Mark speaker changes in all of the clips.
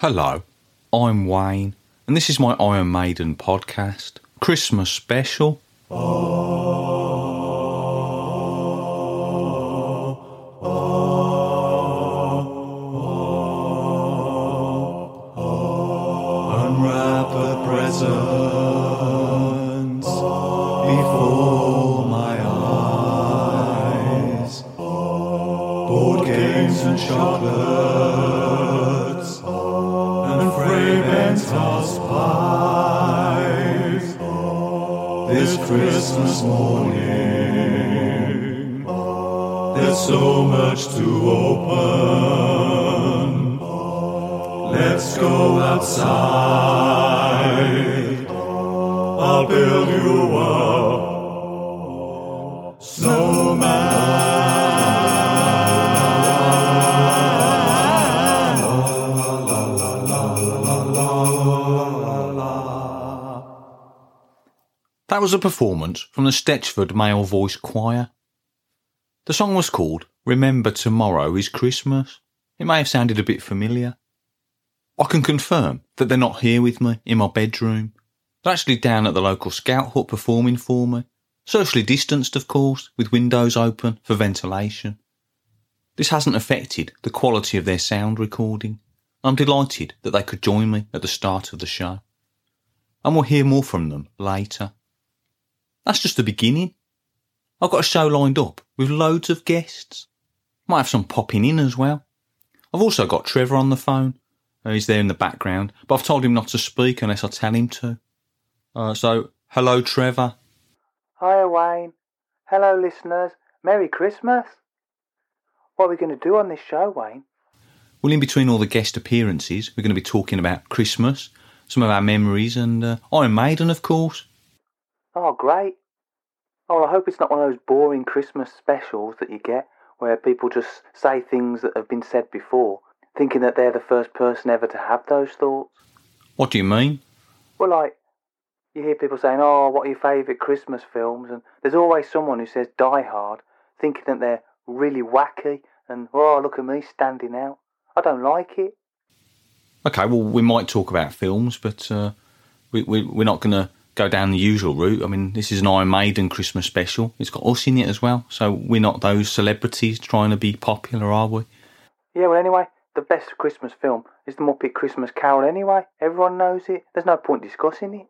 Speaker 1: Hello, I'm Wayne, and this is my Iron Maiden podcast, Christmas special.
Speaker 2: Unwrap
Speaker 1: was a performance from the Stechford Male Voice Choir. The song was called Remember Tomorrow is Christmas. It may have sounded a bit familiar. I can confirm that they're not here with me in my bedroom. They're actually down at the local scout hut performing for me. Socially distanced, of course, with windows open for ventilation. This hasn't affected the quality of their sound recording. I'm delighted that they could join me at the start of the show. And we'll hear more from them later. That's just the beginning. I've got a show lined up with loads of guests. Might have some popping in as well. I've also got Trevor on the phone. Uh, he's there in the background, but I've told him not to speak unless I tell him to. Uh, so, hello, Trevor.
Speaker 3: Hi, Wayne. Hello, listeners. Merry Christmas. What are we going to do on this show, Wayne?
Speaker 1: Well, in between all the guest appearances, we're going to be talking about Christmas, some of our memories, and uh, Iron Maiden, of course.
Speaker 3: Oh, great. Oh, I hope it's not one of those boring Christmas specials that you get where people just say things that have been said before, thinking that they're the first person ever to have those thoughts.
Speaker 1: What do you mean?
Speaker 3: Well, like, you hear people saying, oh, what are your favourite Christmas films? And there's always someone who says Die Hard, thinking that they're really wacky and, oh, look at me standing out. I don't like it.
Speaker 1: Okay, well, we might talk about films, but uh, we, we, we're not going to go down the usual route. I mean, this is an Iron Maiden Christmas special. It's got us in it as well, so we're not those celebrities trying to be popular, are we?
Speaker 3: Yeah, well, anyway, the best Christmas film is the Muppet Christmas Carol anyway. Everyone knows it. There's no point discussing it.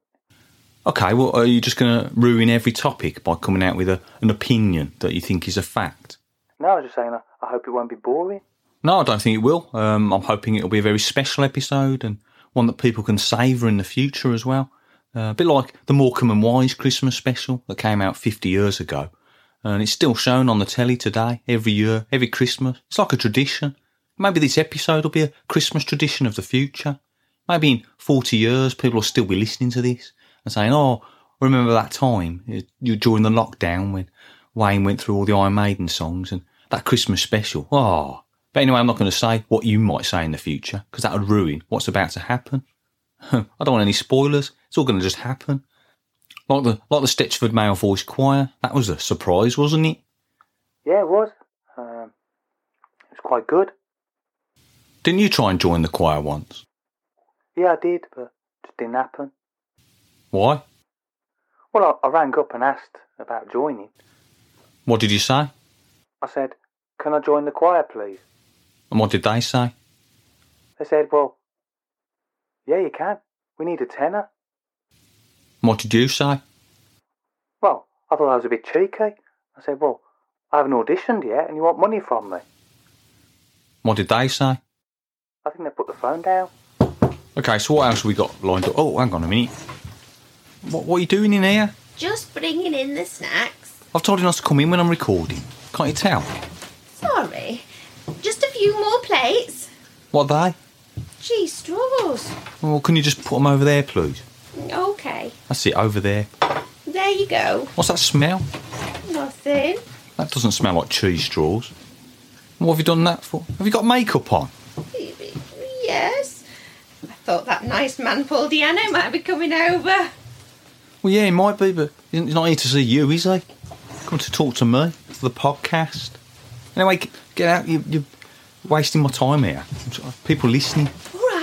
Speaker 1: Okay, well, are you just going to ruin every topic by coming out with a, an opinion that you think is a fact?
Speaker 3: No, I was just saying, I, I hope it won't be boring.
Speaker 1: No, I don't think it will. Um, I'm hoping it'll be a very special episode and one that people can savour in the future as well. Uh, a bit like the Morecambe and Wise Christmas special that came out 50 years ago. And it's still shown on the telly today, every year, every Christmas. It's like a tradition. Maybe this episode will be a Christmas tradition of the future. Maybe in 40 years, people will still be listening to this and saying, oh, remember that time during the lockdown when Wayne went through all the Iron Maiden songs and that Christmas special. Oh, but anyway, I'm not going to say what you might say in the future because that would ruin what's about to happen. I don't want any spoilers. It's all going to just happen. Like the like the Stechford Male Voice Choir. That was a surprise, wasn't it?
Speaker 3: Yeah, it was. Um, it was quite good.
Speaker 1: Didn't you try and join the choir once?
Speaker 3: Yeah, I did, but it just didn't happen.
Speaker 1: Why?
Speaker 3: Well, I, I rang up and asked about joining.
Speaker 1: What did you say?
Speaker 3: I said, Can I join the choir, please?
Speaker 1: And what did they say?
Speaker 3: They said, Well, yeah, you can. We need a tenor.
Speaker 1: And what did you say?
Speaker 3: Well, I thought I was a bit cheeky. I said, Well, I haven't auditioned yet and you want money from me.
Speaker 1: What did they say?
Speaker 3: I think they put the phone down.
Speaker 1: Okay, so what else have we got lined up? Oh, hang on a minute. What, what are you doing in here?
Speaker 4: Just bringing in the snacks.
Speaker 1: I've told you not to come in when I'm recording. Can't you tell?
Speaker 4: Sorry. Just a few more plates.
Speaker 1: What are they?
Speaker 4: Cheese straws.
Speaker 1: Well, can you just put them over there, please?
Speaker 4: Okay.
Speaker 1: That's it, over there.
Speaker 4: There you go.
Speaker 1: What's that smell?
Speaker 4: Nothing.
Speaker 1: That doesn't smell like cheese straws. What have you done that for? Have you got makeup on?
Speaker 4: Yes. I thought that nice man Paul Di'Anno might be coming over.
Speaker 1: Well, yeah, he might be, but he's not here to see you, is he? Come to talk to me for the podcast. Anyway, get out. You're wasting my time here. People listening.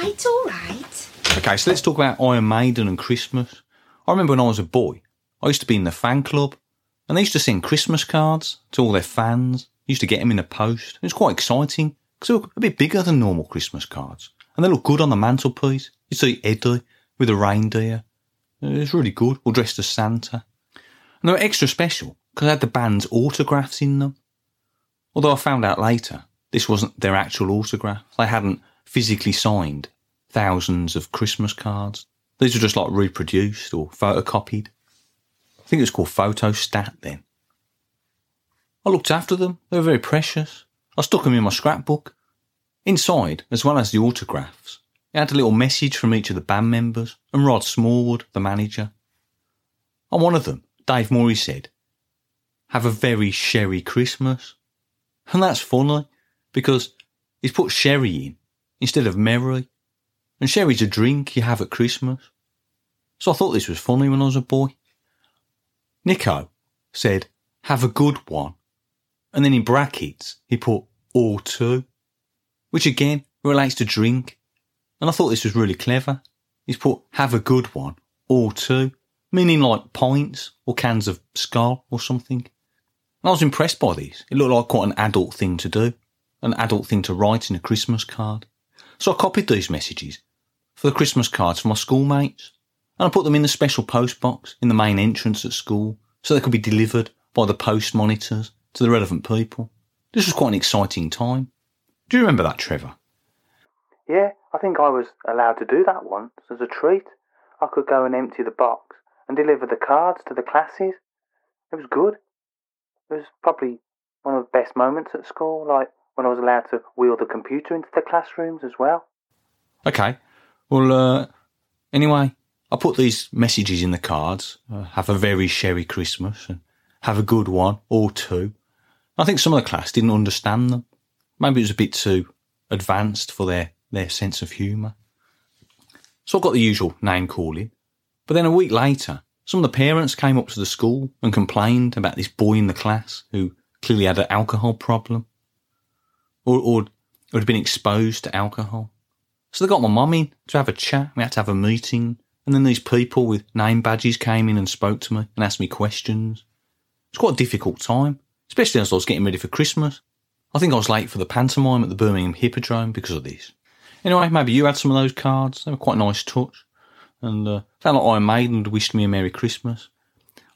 Speaker 4: Right. all right.
Speaker 1: Okay, so let's talk about Iron Maiden and Christmas. I remember when I was a boy, I used to be in the fan club, and they used to send Christmas cards to all their fans. used to get them in the post. It was quite exciting because they were a bit bigger than normal Christmas cards, and they looked good on the mantelpiece. You see Eddie with a reindeer. It was really good, all dressed as Santa. And they were extra special because they had the band's autographs in them. Although I found out later this wasn't their actual autograph. They hadn't physically signed thousands of Christmas cards. These were just like reproduced or photocopied. I think it was called Photostat then. I looked after them. They were very precious. I stuck them in my scrapbook. Inside, as well as the autographs, it had a little message from each of the band members and Rod Smallwood, the manager. On one of them, Dave Murray said, Have a very sherry Christmas. And that's funny because he's put sherry in instead of merry. And sherry's a drink you have at Christmas. So I thought this was funny when I was a boy. Nicko said, have a good one. And then in brackets, he put or two, which again relates to drink. And I thought this was really clever. He's put have a good one or two, meaning like pints or cans of Skol or something. And I was impressed by this. It looked like quite an adult thing to do an adult thing to write in a Christmas card. So I copied these messages for the Christmas cards for my schoolmates, and I put them in the special post box in the main entrance at school so they could be delivered by the post monitors to the relevant people. This was quite an exciting time. Do you remember that, Trevor?
Speaker 3: Yeah, I think I was allowed to do that once as a treat. I could go and empty the box and deliver the cards to the classes. It was good. It was probably one of the best moments at school, like when I was allowed to wheel the computer into the classrooms as well.
Speaker 1: Okay. Well, uh, anyway, I put these messages in the cards. Uh, have a very sherry Christmas and have a good one or two. I think some of the class didn't understand them. Maybe it was a bit too advanced for their, their sense of humour. So I got the usual name calling. But then a week later, some of the parents came up to the school and complained about this boy in the class who clearly had an alcohol problem or, or, or had been exposed to alcohol. So they got my mum in to have a chat. We had to have a meeting. And then these people with name badges came in and spoke to me and asked me questions. It's quite a difficult time, especially as I was getting ready for Christmas. I think I was late for the pantomime at the Birmingham Hippodrome because of this. Anyway, maybe you had some of those cards. They were quite a nice touch. And uh, felt like Iron Maiden had wished me a Merry Christmas.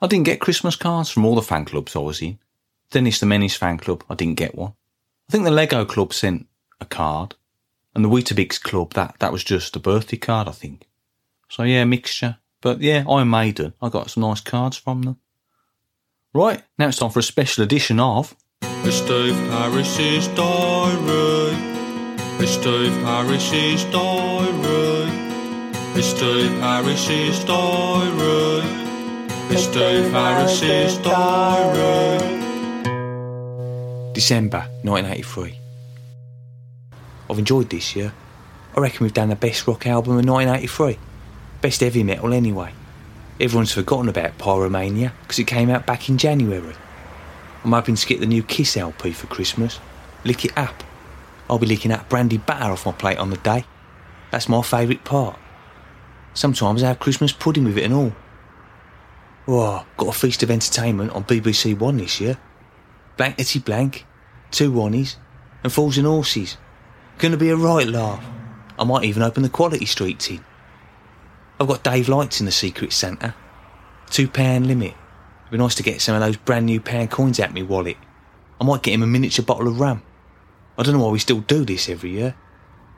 Speaker 1: I didn't get Christmas cards from all the fan clubs I was in. Dennis the Menace fan club, I didn't get one. I think the Lego Club sent a card, and the Weetabix Club that that was just a birthday card, I think. So yeah, mixture. But yeah, Iron Maiden, I got some nice cards from them. Right, now it's time for a special edition of
Speaker 2: Dave Harris's diary. Dave Harris's diary. Dave Harris's diary. Dave Harris's diary.
Speaker 1: December 1983. I've enjoyed this year. I reckon we've done the best rock album of 1983. Best heavy metal anyway. Everyone's forgotten about Pyromania because it came out back in January. I'm hoping to get the new Kiss LP for Christmas. Lick it up. I'll be licking up brandy butter off my plate on the day. That's my favourite part. Sometimes I have Christmas pudding with it and all. Oh, got a feast of entertainment on BBC One this year. Blankety blank, two Ronnies, and Fools and Horses. Gonna be a right laugh. I might even open the Quality Street tin. I've got Dave Lights in the Secret Santa. Two pound limit. It'd be nice to get some of those brand new pound coins out me wallet. I might get him a miniature bottle of rum. I don't know why we still do this every year.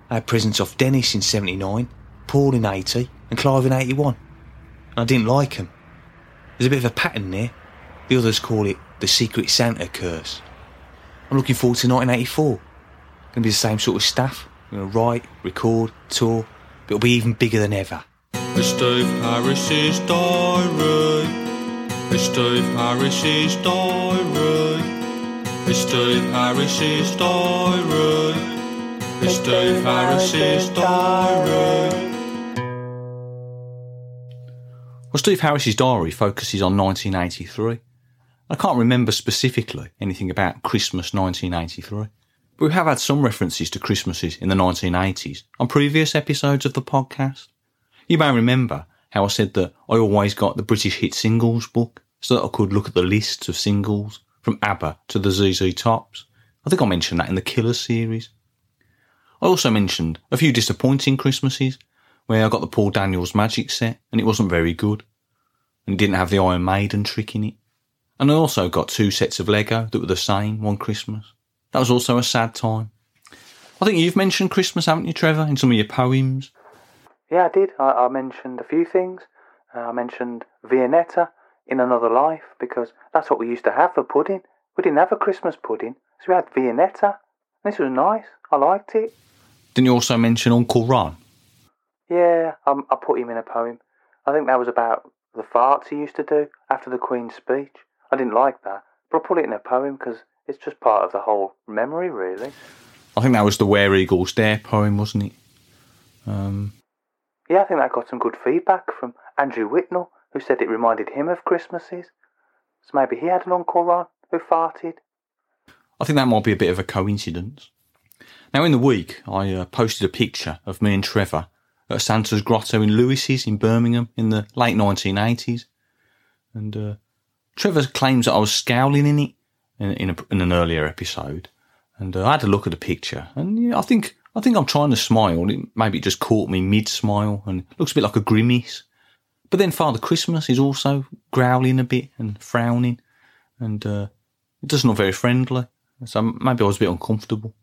Speaker 1: I had presents off Dennis in 79, Paul in 80, and Clive in 81. And I didn't like like 'em. There's a bit of a pattern there. The others call it the Secret Santa curse. I'm looking forward to 1984. Gonna be the same sort of stuff. We're gonna write, record, tour, but it'll be even bigger than ever.
Speaker 2: It's Dave Harris's diary. It's Dave Harris's diary. It's Dave Harris's diary. It's Dave Harris's diary.
Speaker 1: Well, Steve Harris's diary focuses on 1983. I can't remember specifically anything about Christmas 1983, but we have had some references to Christmases in the 1980s on previous episodes of the podcast. You may remember how I said that I always got the British hit singles book so that I could look at the lists of singles from ABBA to the ZZ Tops. I think I mentioned that in the Killer series. I also mentioned a few disappointing Christmases where I got the Paul Daniels Magic set and it wasn't very good and it didn't have the Iron Maiden trick in it. And I also got two sets of Lego that were the same one Christmas. That was also a sad time. I think you've mentioned Christmas, haven't you, Trevor, in some of your poems?
Speaker 3: Yeah, I did. I, I mentioned a few things. Uh, I mentioned Viennetta in another life because that's what we used to have for pudding. We didn't have a Christmas pudding, so we had Viennetta. And this was nice. I liked it.
Speaker 1: Didn't you also mention Uncle Ron?
Speaker 3: Yeah, um, I put him in a poem. I think that was about the farts he used to do after the Queen's speech. I didn't like that, but I put it in a poem because it's just part of the whole memory, really.
Speaker 1: I think that was the Where Eagles Dare poem, wasn't it? Um,
Speaker 3: Yeah, I think that got some good feedback from Andrew Whitnell, who said it reminded him of Christmases. So maybe he had an Uncle Ron who farted.
Speaker 1: I think that might be a bit of a coincidence. Now, in the week, I uh, posted a picture of me and Trevor at Santa's Grotto in Lewis's in Birmingham in the late 1980s. And uh, Trevor claims that I was scowling in it in, in, a, in an earlier episode. And uh, I had a look at the picture, and yeah, I think I think I'm trying to smile. It, maybe it just caught me mid smile, and looks a bit like a grimace. But then Father Christmas is also growling a bit and frowning, and uh, it doesn't look very friendly. So maybe I was a bit uncomfortable.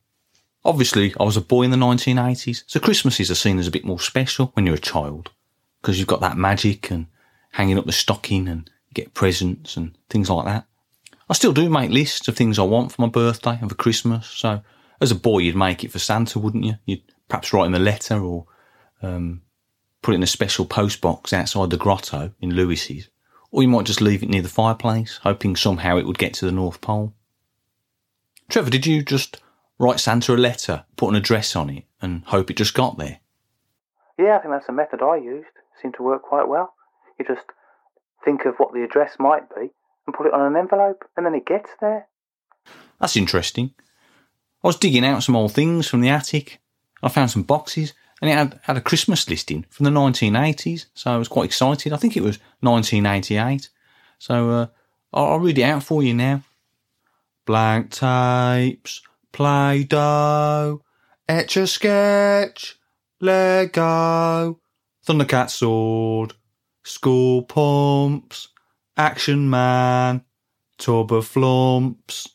Speaker 1: Obviously, I was a boy in the 1980s, so Christmases are seen as a bit more special when you're a child because you've got that magic and hanging up the stocking and get presents and things like that. I still do make lists of things I want for my birthday and for Christmas. So as a boy, you'd make it for Santa, wouldn't you? You'd perhaps write him a letter or um, put it in a special post box outside the grotto in Lewis's. Or you might just leave it near the fireplace, hoping somehow it would get to the North Pole. Trevor, did you just write Santa a letter, put an address on it, and hope it just got there?
Speaker 3: Yeah, I think that's the method I used. Seemed to work quite well. You just think of what the address might be and put it on an envelope, and then it gets there.
Speaker 1: That's interesting. I was digging out some old things from the attic. I found some boxes, and it had, had a Christmas listing from the 1980s, so I was quite excited. I think it was 1988. So uh, I'll, I'll read it out for you now. Blank tapes, Play Doh, Etch a Sketch, Lego, Thundercat Sword, School Pumps, Action Man, Tub of Flumps.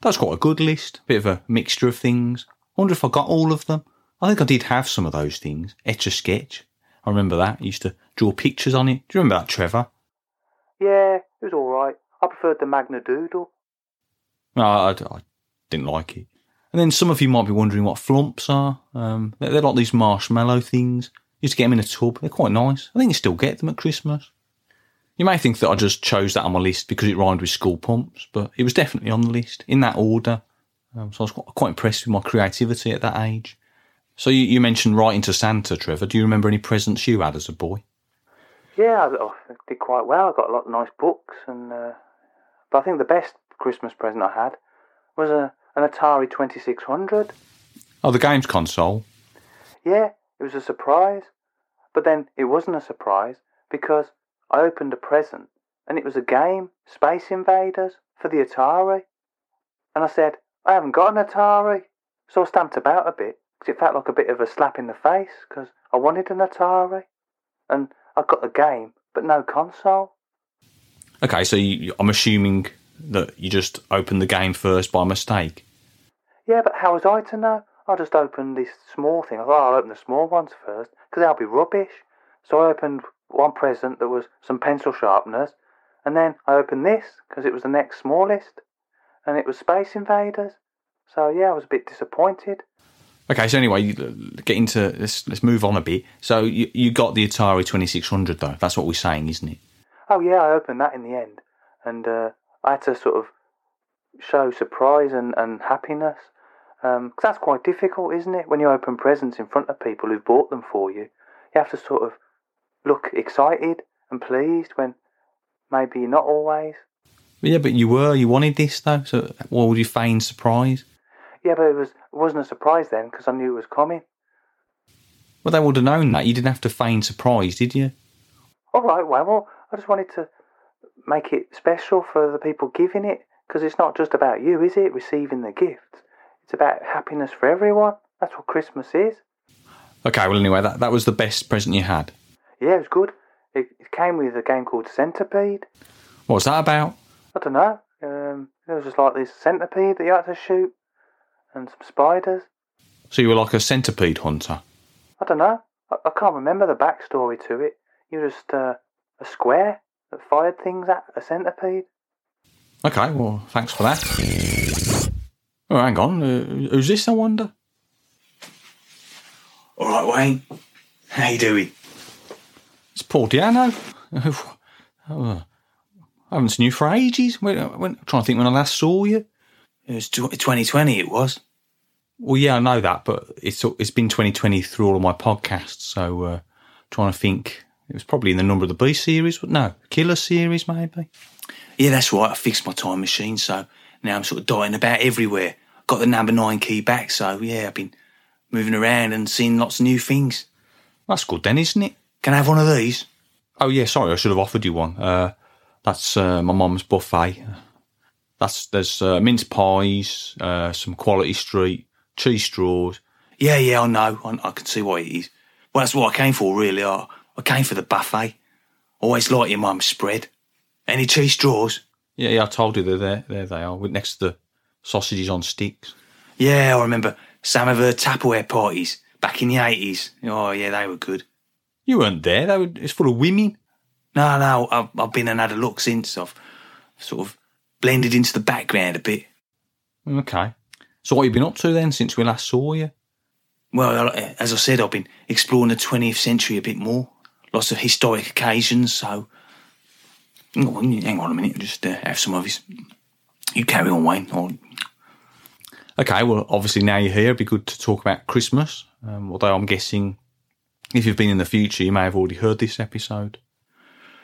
Speaker 1: That's quite a good list. Bit of a mixture of things. I wonder if I got all of them. I think I did have some of those things. Etch a Sketch. I remember that. I used to draw pictures on it. Do you remember that, Trevor?
Speaker 3: Yeah, it was all right. I preferred the Magna Doodle.
Speaker 1: No, I, I didn't like it. And then some of you might be wondering what flumps are. Um, they're, they're like these marshmallow things. You used to get them in a tub. They're quite nice. I think you still get them at Christmas. You may think that I just chose that on my list because it rhymed with school pumps, but it was definitely on the list in that order. Um, so I was quite, quite impressed with my creativity at that age. So you, you mentioned writing to Santa, Trevor. Do you remember any presents you had as a boy?
Speaker 3: Yeah, I, I did quite well. I got a lot of nice books, and uh, but I think the best Christmas present I had was a an Atari Twenty Six Hundred.
Speaker 1: Oh, the games console.
Speaker 3: Yeah, it was a surprise. But then it wasn't a surprise because I opened a present and it was a game, Space Invaders, for the Atari. And I said, I haven't got an Atari. So I stamped about a bit because it felt like a bit of a slap in the face because I wanted an Atari. And I got the game, but no console.
Speaker 1: Okay, so you, I'm assuming that you just opened the game first by mistake.
Speaker 3: Yeah, but how was I to know? I just opened this small thing. I thought I'll open the small ones first because they'll be rubbish. So I opened one present that was some pencil sharpeners, and then I opened this because it was the next smallest, and it was Space Invaders. So yeah, I was a bit disappointed.
Speaker 1: Okay, so anyway, get into let's let's move on a bit. So you you got the Atari Twenty Six Hundred though. That's what we're saying, isn't it?
Speaker 3: Oh yeah, I opened that in the end, and uh, I had to sort of show surprise and, and happiness. Um 'cause that's quite difficult, isn't it? When you open presents in front of people who've bought them for you, you have to sort of look excited and pleased when maybe not always.
Speaker 1: Yeah, but you were you wanted this though. So why would you feign surprise?
Speaker 3: Yeah, but it was it wasn't a surprise then because I knew it was coming.
Speaker 5: Well, they would have known that. You didn't have to feign surprise, did you?
Speaker 3: All right, well, well, I just wanted to make it special for the people giving it because it's not just about you, is it? Receiving the gift. It's about happiness for everyone. That's what Christmas is.
Speaker 5: Okay, well, anyway, that, that was the best present you had.
Speaker 3: Yeah, it was good. It, it came with a game called Centipede.
Speaker 5: What was that about?
Speaker 3: I don't know. Um, it was just like this centipede that you had to shoot and some spiders.
Speaker 5: So you were like a centipede hunter.
Speaker 3: I don't know. I, I can't remember the backstory to it. You were just uh, a square that fired things at a centipede.
Speaker 5: Okay, well, thanks for that. Oh, hang on. Uh, who's this, I wonder?
Speaker 1: All right, Wayne. How you doing?
Speaker 5: It's. Oh, I haven't seen you for ages. When, when, I'm trying to think when I last saw you.
Speaker 1: It was 2020. It was.
Speaker 5: Well, yeah, I know that, but it's it's been 2020 through all of my podcasts. So, uh, trying to think, it was probably in the Number of the Beast series, but no, Killer series maybe.
Speaker 1: Yeah, that's right. I fixed my time machine, so now I'm sort of dotting about everywhere. Got the number nine key back, so yeah, I've been moving around and seeing lots of new things.
Speaker 5: That's good then, isn't it?
Speaker 1: Can I have one of these?
Speaker 5: Oh yeah, sorry, I should have offered you one. Uh, that's uh, my mum's buffet. That's there's uh, mince pies, uh, some quality street cheese straws.
Speaker 1: Yeah, yeah, I know. I, I can see what it is. Well, that's what I came for, really. I, I came for the buffet. Always like your mum's spread. Any cheese straws?
Speaker 5: Yeah, yeah, I told you they're there. There they are, next to the sausages on sticks.
Speaker 1: Yeah, I remember some of her Tupperware parties back in the eighties. Oh, yeah, they were good.
Speaker 5: You weren't there. They were, it's full of women.
Speaker 1: No, no, I've, I've been and had a look since. I've sort of blended into the background a bit.
Speaker 5: Okay. So what have you been up to then since we last saw you?
Speaker 1: Well, as I said, I've been exploring the 20th century a bit more. Lots of historic occasions, so... Hang on a minute, just uh, have some of his... You carry on, Wayne. I'll...
Speaker 5: Okay, well, obviously now you're here, it'd be good to talk about Christmas. Um, although I'm guessing if you've been in the future, you may have already heard this episode.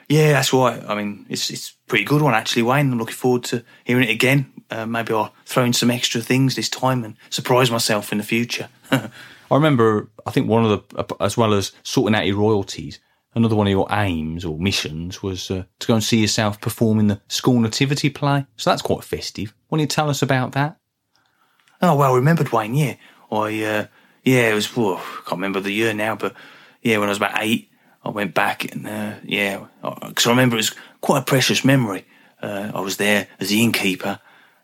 Speaker 1: Yeah, that's right. I mean, it's it's a pretty good one actually, Wayne. I'm looking forward to hearing it again. Uh, maybe I'll throw in some extra things this time and surprise myself in the future.
Speaker 5: I remember, I think one of the, as well as sorting out your royalties, another one of your aims or missions was uh, to go and see yourself perform in the school nativity play. So that's quite festive. Want you tell us about that?
Speaker 1: Oh, well remembered, Wayne. Yeah, I uh, yeah, it was. Well, I can't remember the year now, but yeah, when I was about eight, I went back and uh, yeah, because I remember it was quite a precious memory. Uh, I was there as the innkeeper,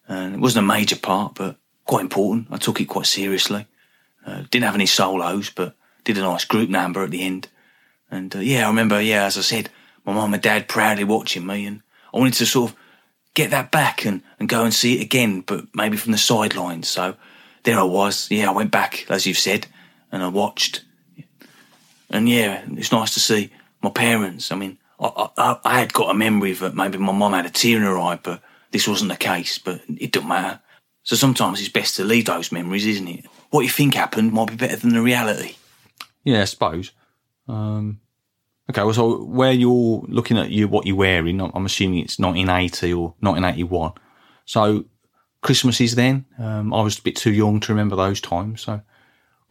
Speaker 1: and it wasn't a major part, but quite important. I took it quite seriously. Uh, didn't have any solos, but did a nice group number at the end. And uh, yeah, I remember, yeah, as I said, my mum and dad proudly watching me, and I wanted to sort of get that back and, and go and see it again, but maybe from the sidelines. So there I was. Yeah, I went back, as you've said, and I watched. And yeah, it's nice to see my parents. I mean, I, I, I had got a memory that maybe my mum had a tear in her eye, but this wasn't the case. But it doesn't matter. So sometimes it's best to leave those memories, isn't it? What you think happened might be better than the reality.
Speaker 5: Yeah, I suppose. Um, okay, well, so where you're looking at you, what you're wearing, I'm assuming it's 1980 or 1981. So Christmas is then. Um, I was a bit too young to remember those times. So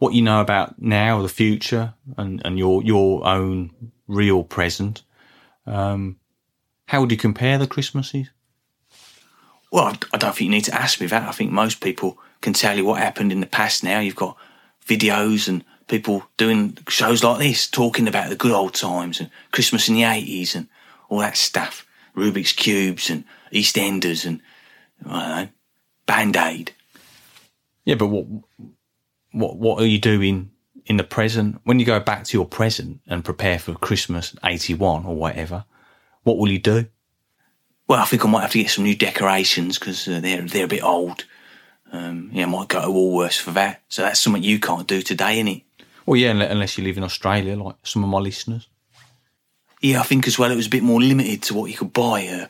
Speaker 5: what you know about now, the future, and, and your your own real present, um, how would you compare the Christmases?
Speaker 1: Well, I don't think you need to ask me that. I think most people can tell you what happened in the past now. You've got videos and people doing shows like this, talking about the good old times and Christmas in the 80s and all that stuff. Rubik's Cubes and EastEnders and, I don't know, Band Aid.
Speaker 5: Yeah, but what, what, what are you doing in the present? When you go back to your present and prepare for Christmas 81 or whatever, what will you do?
Speaker 1: Well, I think I might have to get some new decorations because uh, they're they're a bit old. Um, yeah, I might go to Woolworths for that. So that's something you can't do today, isn't it?
Speaker 5: Well, yeah, unless you live in Australia, like some of my listeners.
Speaker 1: Yeah, I think as well it was a bit more limited to what you could buy. Uh,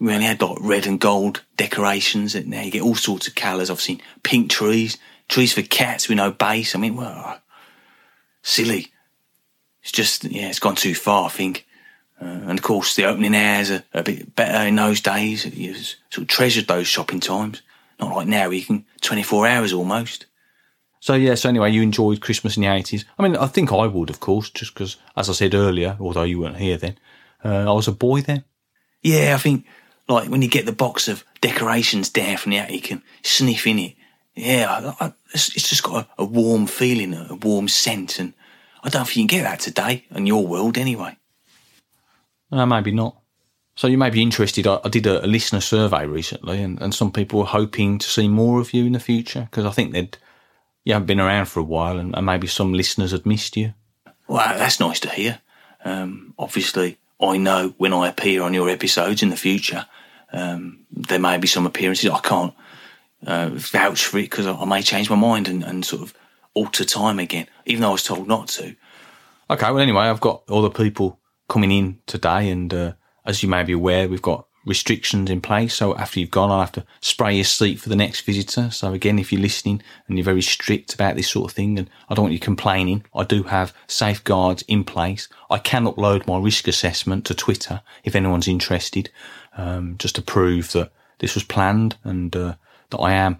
Speaker 1: we only had like red and gold decorations, and now you get all sorts of colours. I've seen pink trees, trees for cats with no base. I mean, well, silly. It's just yeah, it's gone too far. I think. Uh, and of course, the opening hours are a bit better in those days. You sort of treasured those shopping times.
Speaker 6: Not like now, you can 24 hours almost.
Speaker 1: So yeah. So anyway, you enjoyed Christmas in the eighties. I mean, I think I would, of course, just because, as I said earlier, although you weren't here then, uh, I was a boy then.
Speaker 6: Yeah, I think like when you get the box of decorations down from the attic and sniff in it, yeah, I, I, it's, it's just got a, a warm feeling, a, a warm scent, and I don't think you can get that today in your world anyway.
Speaker 1: Uh, maybe not. So you may be interested. I, I did a, a listener survey recently, and, and some people were hoping to see more of you in the future because I think they'd you haven't been around for a while, and, and maybe some listeners had missed you.
Speaker 6: Well, that's nice to hear. Um, obviously, I know when I appear on your episodes in the future, um, there may be some appearances I can't uh, vouch for it because I, I may change my mind and, and sort of alter time again, even though I was told not to.
Speaker 1: Okay, well, anyway, I've got all the people coming in today, and uh, as you may be aware, we've got restrictions in place. So after you've gone, I'll have to spray your seat for the next visitor. So again, if you're listening and you're very strict about this sort of thing, and I don't want you complaining, I do have safeguards in place. I can upload my risk assessment to Twitter if anyone's interested, um, just to prove that this was planned and uh, that I am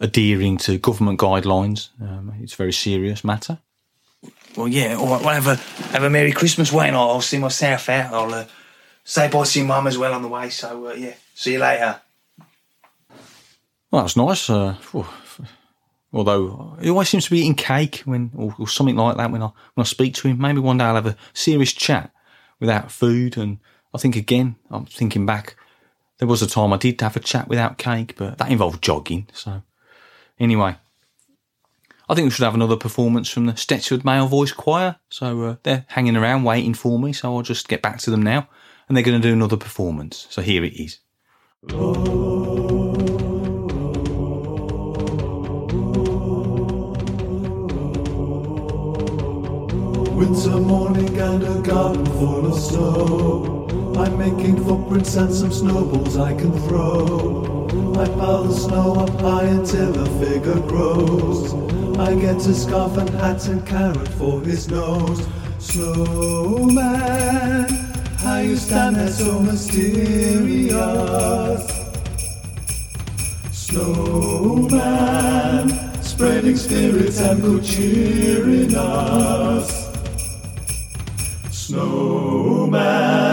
Speaker 1: adhering to government guidelines. Um, it's a very serious matter.
Speaker 6: Well, yeah, all right, well, have a, have a Merry Christmas, Wayne. I'll, I'll see myself out. I'll uh, say bye to your mum as well on the way. So, uh, yeah, see you later.
Speaker 1: Well, that's nice. Uh, although he always seems to be eating cake when, or, or something like that when I when I speak to him. Maybe one day I'll have a serious chat without food. And I think again, I'm thinking back. There was a time I did have a chat without cake, but that involved jogging. So anyway, I think we should have another performance from the Stechford Male Voice Choir. So uh, they're hanging around waiting for me. So I'll just get back to them now, and they're going to do another performance. So here it is.
Speaker 7: Winter morning and a garden full of snow. I'm making footprints and some snowballs I can throw. I pile the snow up high until a figure grows. I get a scarf and hat and carrot for his nose. Snowman, how you stand there so mysterious? Snowman, spreading spirits and good cheer in us. Snowman,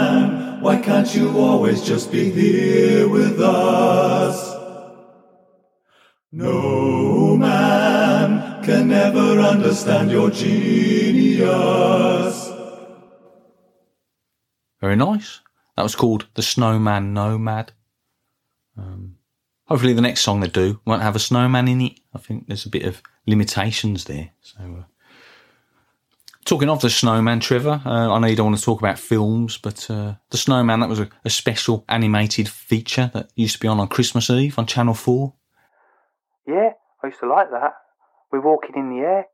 Speaker 7: why can't you always just be here with us? No man can ever understand your genius.
Speaker 1: Very nice. That was called The Snowman Nomad. Um, hopefully, the next song they do won't have a snowman in it. I think there's a bit of limitations there. So, uh, talking of the snowman, Trevor, uh, I know you don't want to talk about films, but uh, the snowman that was a, a special animated feature that used to be on on Christmas Eve on Channel Four.
Speaker 3: Yeah, I used to like that. We're Walking in the Air.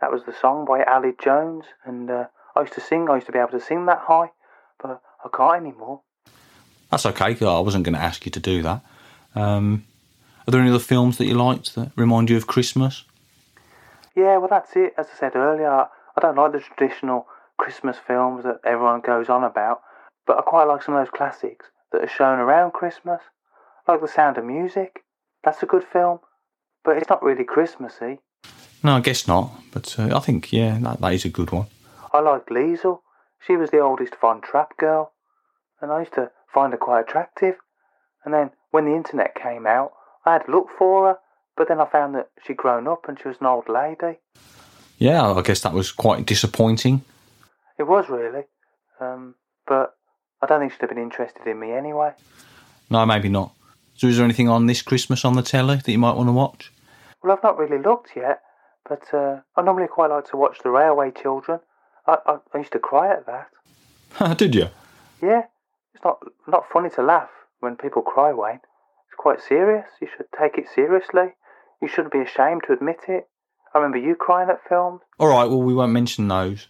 Speaker 3: That was the song by Aled Jones, and uh, I used to sing. I used to be able to sing that high, but I can't anymore.
Speaker 1: That's okay. I wasn't going to ask you to do that. Um, are there any other films that you liked that remind you of Christmas?
Speaker 3: Yeah, well, that's it. As I said earlier, I don't like the traditional Christmas films that everyone goes on about, but I quite like some of those classics that are shown around Christmas, like The Sound of Music. That's a good film, but it's not really Christmassy.
Speaker 1: No, I guess not. But uh, I think yeah, that, that is a good one.
Speaker 3: I like Liesel. She was the oldest Von Trapp girl, and I used to find her quite attractive. And then when the internet came out, I had to look for her, but then I found that she'd grown up and she was an old lady.
Speaker 1: Yeah, I guess that was quite disappointing.
Speaker 3: It was really, um, but I don't think she'd have been interested in me anyway.
Speaker 1: No, maybe not. So, is there anything on this Christmas on the telly that you might want to watch?
Speaker 3: Well, I've not really looked yet, but uh, I normally quite like to watch The Railway Children. I, I, I used to cry at that.
Speaker 1: Did you?
Speaker 3: Yeah, it's not not funny to laugh when people cry, Wayne. It's quite serious. You should take it seriously. You shouldn't be ashamed to admit it. I remember you crying at films.
Speaker 1: All right. Well, we won't mention those.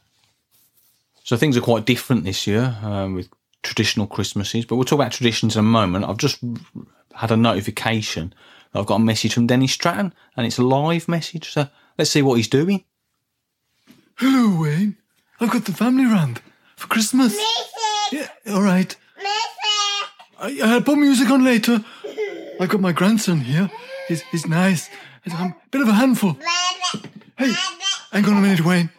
Speaker 1: So things are quite different this year um, with traditional Christmases, but we'll talk about traditions in a moment. I've just had a notification I've got a message from Dennis Stratton, and it's a live message. So let's see what he's doing.
Speaker 7: Hello, Wayne. I've got the family round for Christmas. Yeah, all right. I, I'll put music on later. I've got my grandson here.
Speaker 8: He's, he's nice. He's a um, bit of a handful. Hey, hang on a minute, Wayne.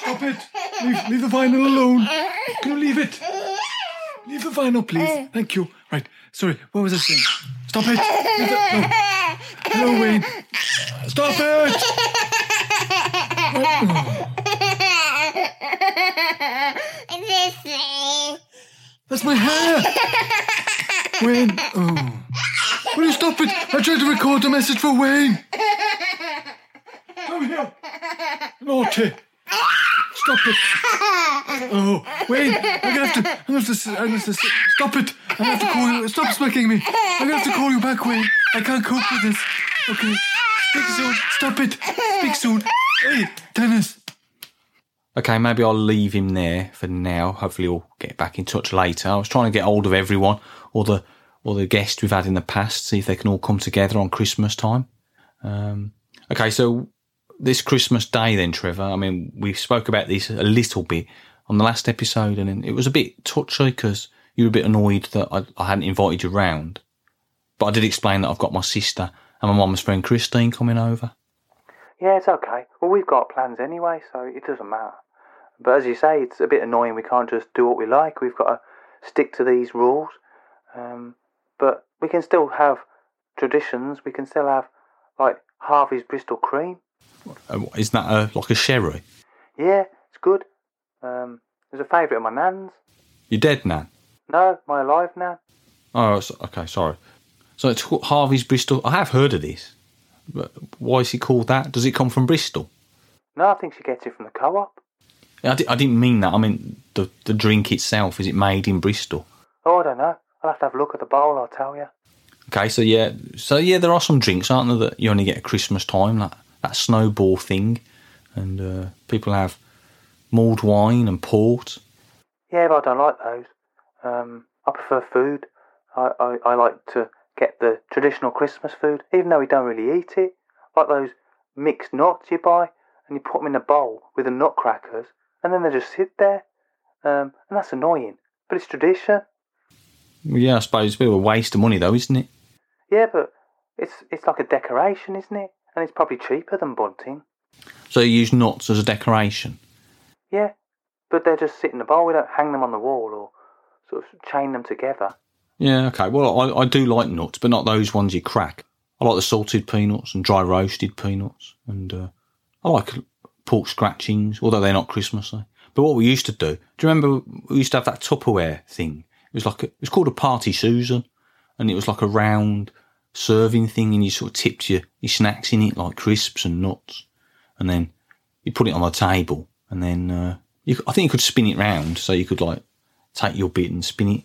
Speaker 8: Stop it. Leave, leave the vinyl alone. Can you leave it? Leave the vinyl, please. Thank you. Right. Sorry. What was I saying? Stop it. The- no. Hello, Wayne. Stop it. That's my hair. Wayne. Oh. Will you stop it? I tried to record a message for Wayne. Come here. Naughty. Stop it. Oh, Wayne, I'm gonna have to, I'm gonna have to, I'm gonna have to, stop it. I'm gonna have to call you, stop smacking me. I'm gonna have to call you back, Wayne. I can't cope with this. Okay. Speak soon. Stop it. Speak soon. Hey, Dennis.
Speaker 1: Okay, maybe I'll leave him there for now. Hopefully, we'll get back in touch later. I was trying to get hold of everyone, all the all the guests we've had in the past, see if they can all come together on Christmas time. Um, okay, so this Christmas Day, then, Trevor. I mean, we spoke about this a little bit on the last episode, and it was a bit touchy because you were a bit annoyed that I, I hadn't invited you round. But I did explain that I've got my sister and my mum's friend Christine coming over.
Speaker 3: Yeah, it's okay. Well, we've got plans anyway, so it doesn't matter. But as you say, it's a bit annoying. We can't just do what we like. We've got to stick to these rules. Um, but we can still have traditions. We can still have like Harvey's Bristol cream.
Speaker 1: Uh, Isn't that a, like a sherry?
Speaker 3: Yeah, it's good. Um, there's a favourite of my nan's.
Speaker 1: You're dead, Nan.
Speaker 3: No, my alive nan.
Speaker 1: Oh, okay, sorry. So it's called Harvey's Bristol. I have heard of this. But why is he called that? Does it come from Bristol?
Speaker 3: No, I think she gets it from the co-op.
Speaker 1: I, di- I didn't mean that. I mean the the drink itself. Is it made in Bristol?
Speaker 3: Oh, I don't know. I'll have to have a look at the bowl. I'll tell you.
Speaker 1: Okay, so yeah, so yeah, there are some drinks, aren't there, that you only get at Christmas time, like that snowball thing, and uh, people have mulled wine and port.
Speaker 3: Yeah, but I don't like those. Um, I prefer food. I, I, I like to get the traditional Christmas food, even though we don't really eat it. Like those mixed nuts you buy, and you put them in a bowl with the nutcrackers, and then they just sit there. Um, and that's annoying, but it's tradition.
Speaker 1: Yeah, I suppose it's a bit of a waste of money, though, isn't it?
Speaker 3: Yeah, but it's it's like a decoration, isn't it? And it's probably cheaper than bunting.
Speaker 1: So you use nuts as a decoration.
Speaker 3: Yeah, but they're just sitting in the bowl. We don't hang them on the wall or sort of chain them together.
Speaker 1: Yeah, okay. Well, I, I do like nuts, but not those ones you crack. I like the salted peanuts and dry roasted peanuts, and uh, I like pork scratchings, although they're not Christmassy. But what we used to do, do you remember we used to have that Tupperware thing? It was like a, it was called a party Susan, and it was like a round serving thing, and you sort of tipped your, your snacks in it, like crisps and nuts, and then you put it on the table, and then uh, you, I think you could spin it round, so you could like take your bit and spin it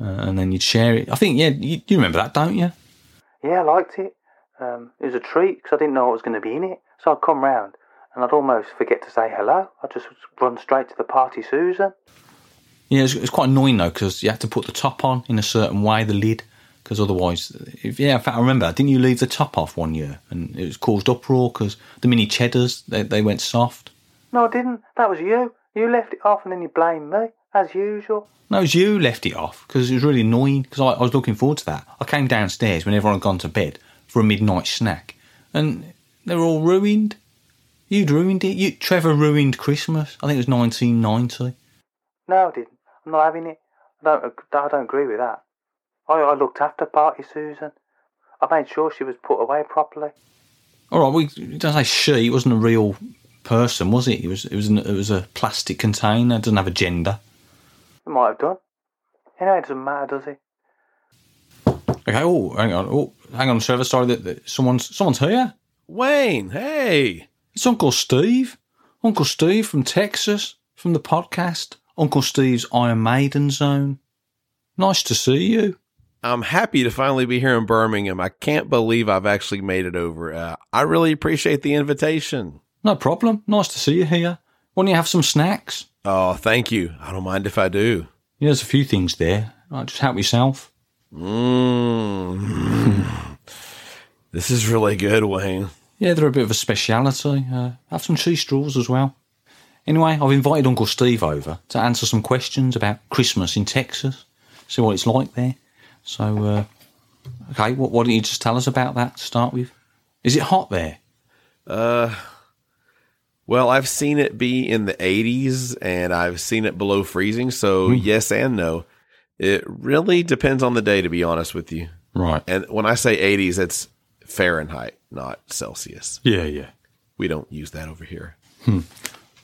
Speaker 1: uh, and then you'd share it. I think, yeah, you, you remember that, don't you?
Speaker 3: Yeah, I liked it. Um, it was a treat because I didn't know what was going to be in it. So I'd come round and I'd almost forget to say hello. I'd just run straight to the party Susan.
Speaker 1: Yeah, it's, it's quite annoying though because you have to put the top on in a certain way, the lid, because otherwise, if, yeah, in fact, I remember, didn't you leave the top off one year and it was caused uproar because the mini cheddars they, they went soft.
Speaker 3: No, I didn't. That was you. You left it off and then you blamed me, as usual.
Speaker 1: No, it was you left it off because it was really annoying because I, I was looking forward to that. I came downstairs when everyone had gone to bed for a midnight snack and they were all ruined. You'd ruined it. You, Trevor ruined Christmas. I think it was 1990.
Speaker 3: No, I didn't. I'm not having it. I don't, I don't agree with that. I, I looked after party Susan. I made sure she was put away properly.
Speaker 1: All right, we don't say she. It wasn't a real person, was it? It was. It was. An, it was a plastic container. It doesn't have a gender.
Speaker 3: It might have done. Anyway, it doesn't matter, does it?
Speaker 1: Okay. Oh, hang on. Oh, hang on, Trevor. Sorry that, that someone's someone's here.
Speaker 9: Wayne, hey.
Speaker 1: It's Uncle Steve. Uncle Steve from Texas, from the podcast Uncle Steve's Iron Maiden Zone. Nice to see you.
Speaker 9: I'm happy to finally be here in Birmingham. I can't believe I've actually made it over. Uh, I really appreciate the invitation.
Speaker 1: No problem. Nice to see you here. Why don't you have some snacks?
Speaker 9: Oh, thank you. I don't mind if I do.
Speaker 1: Yeah, there's a few things there. Right, just help yourself.
Speaker 9: Mmm. this is really good, Wayne.
Speaker 1: Yeah, they're a bit of a speciality. Uh, have some cheese straws as well. Anyway, I've invited Uncle Steve over to answer some questions about Christmas in Texas, see what it's like there. So, uh, Okay, what, why don't you just tell us about that to start with? Is it hot there?
Speaker 9: Uh, Well, I've seen it be in the 80s and I've seen it below freezing. So, yes and no. It really depends on the day, to be honest with you.
Speaker 1: Right.
Speaker 9: And when I say 80s, it's Fahrenheit, not Celsius.
Speaker 1: Yeah, yeah.
Speaker 9: We don't use that over here.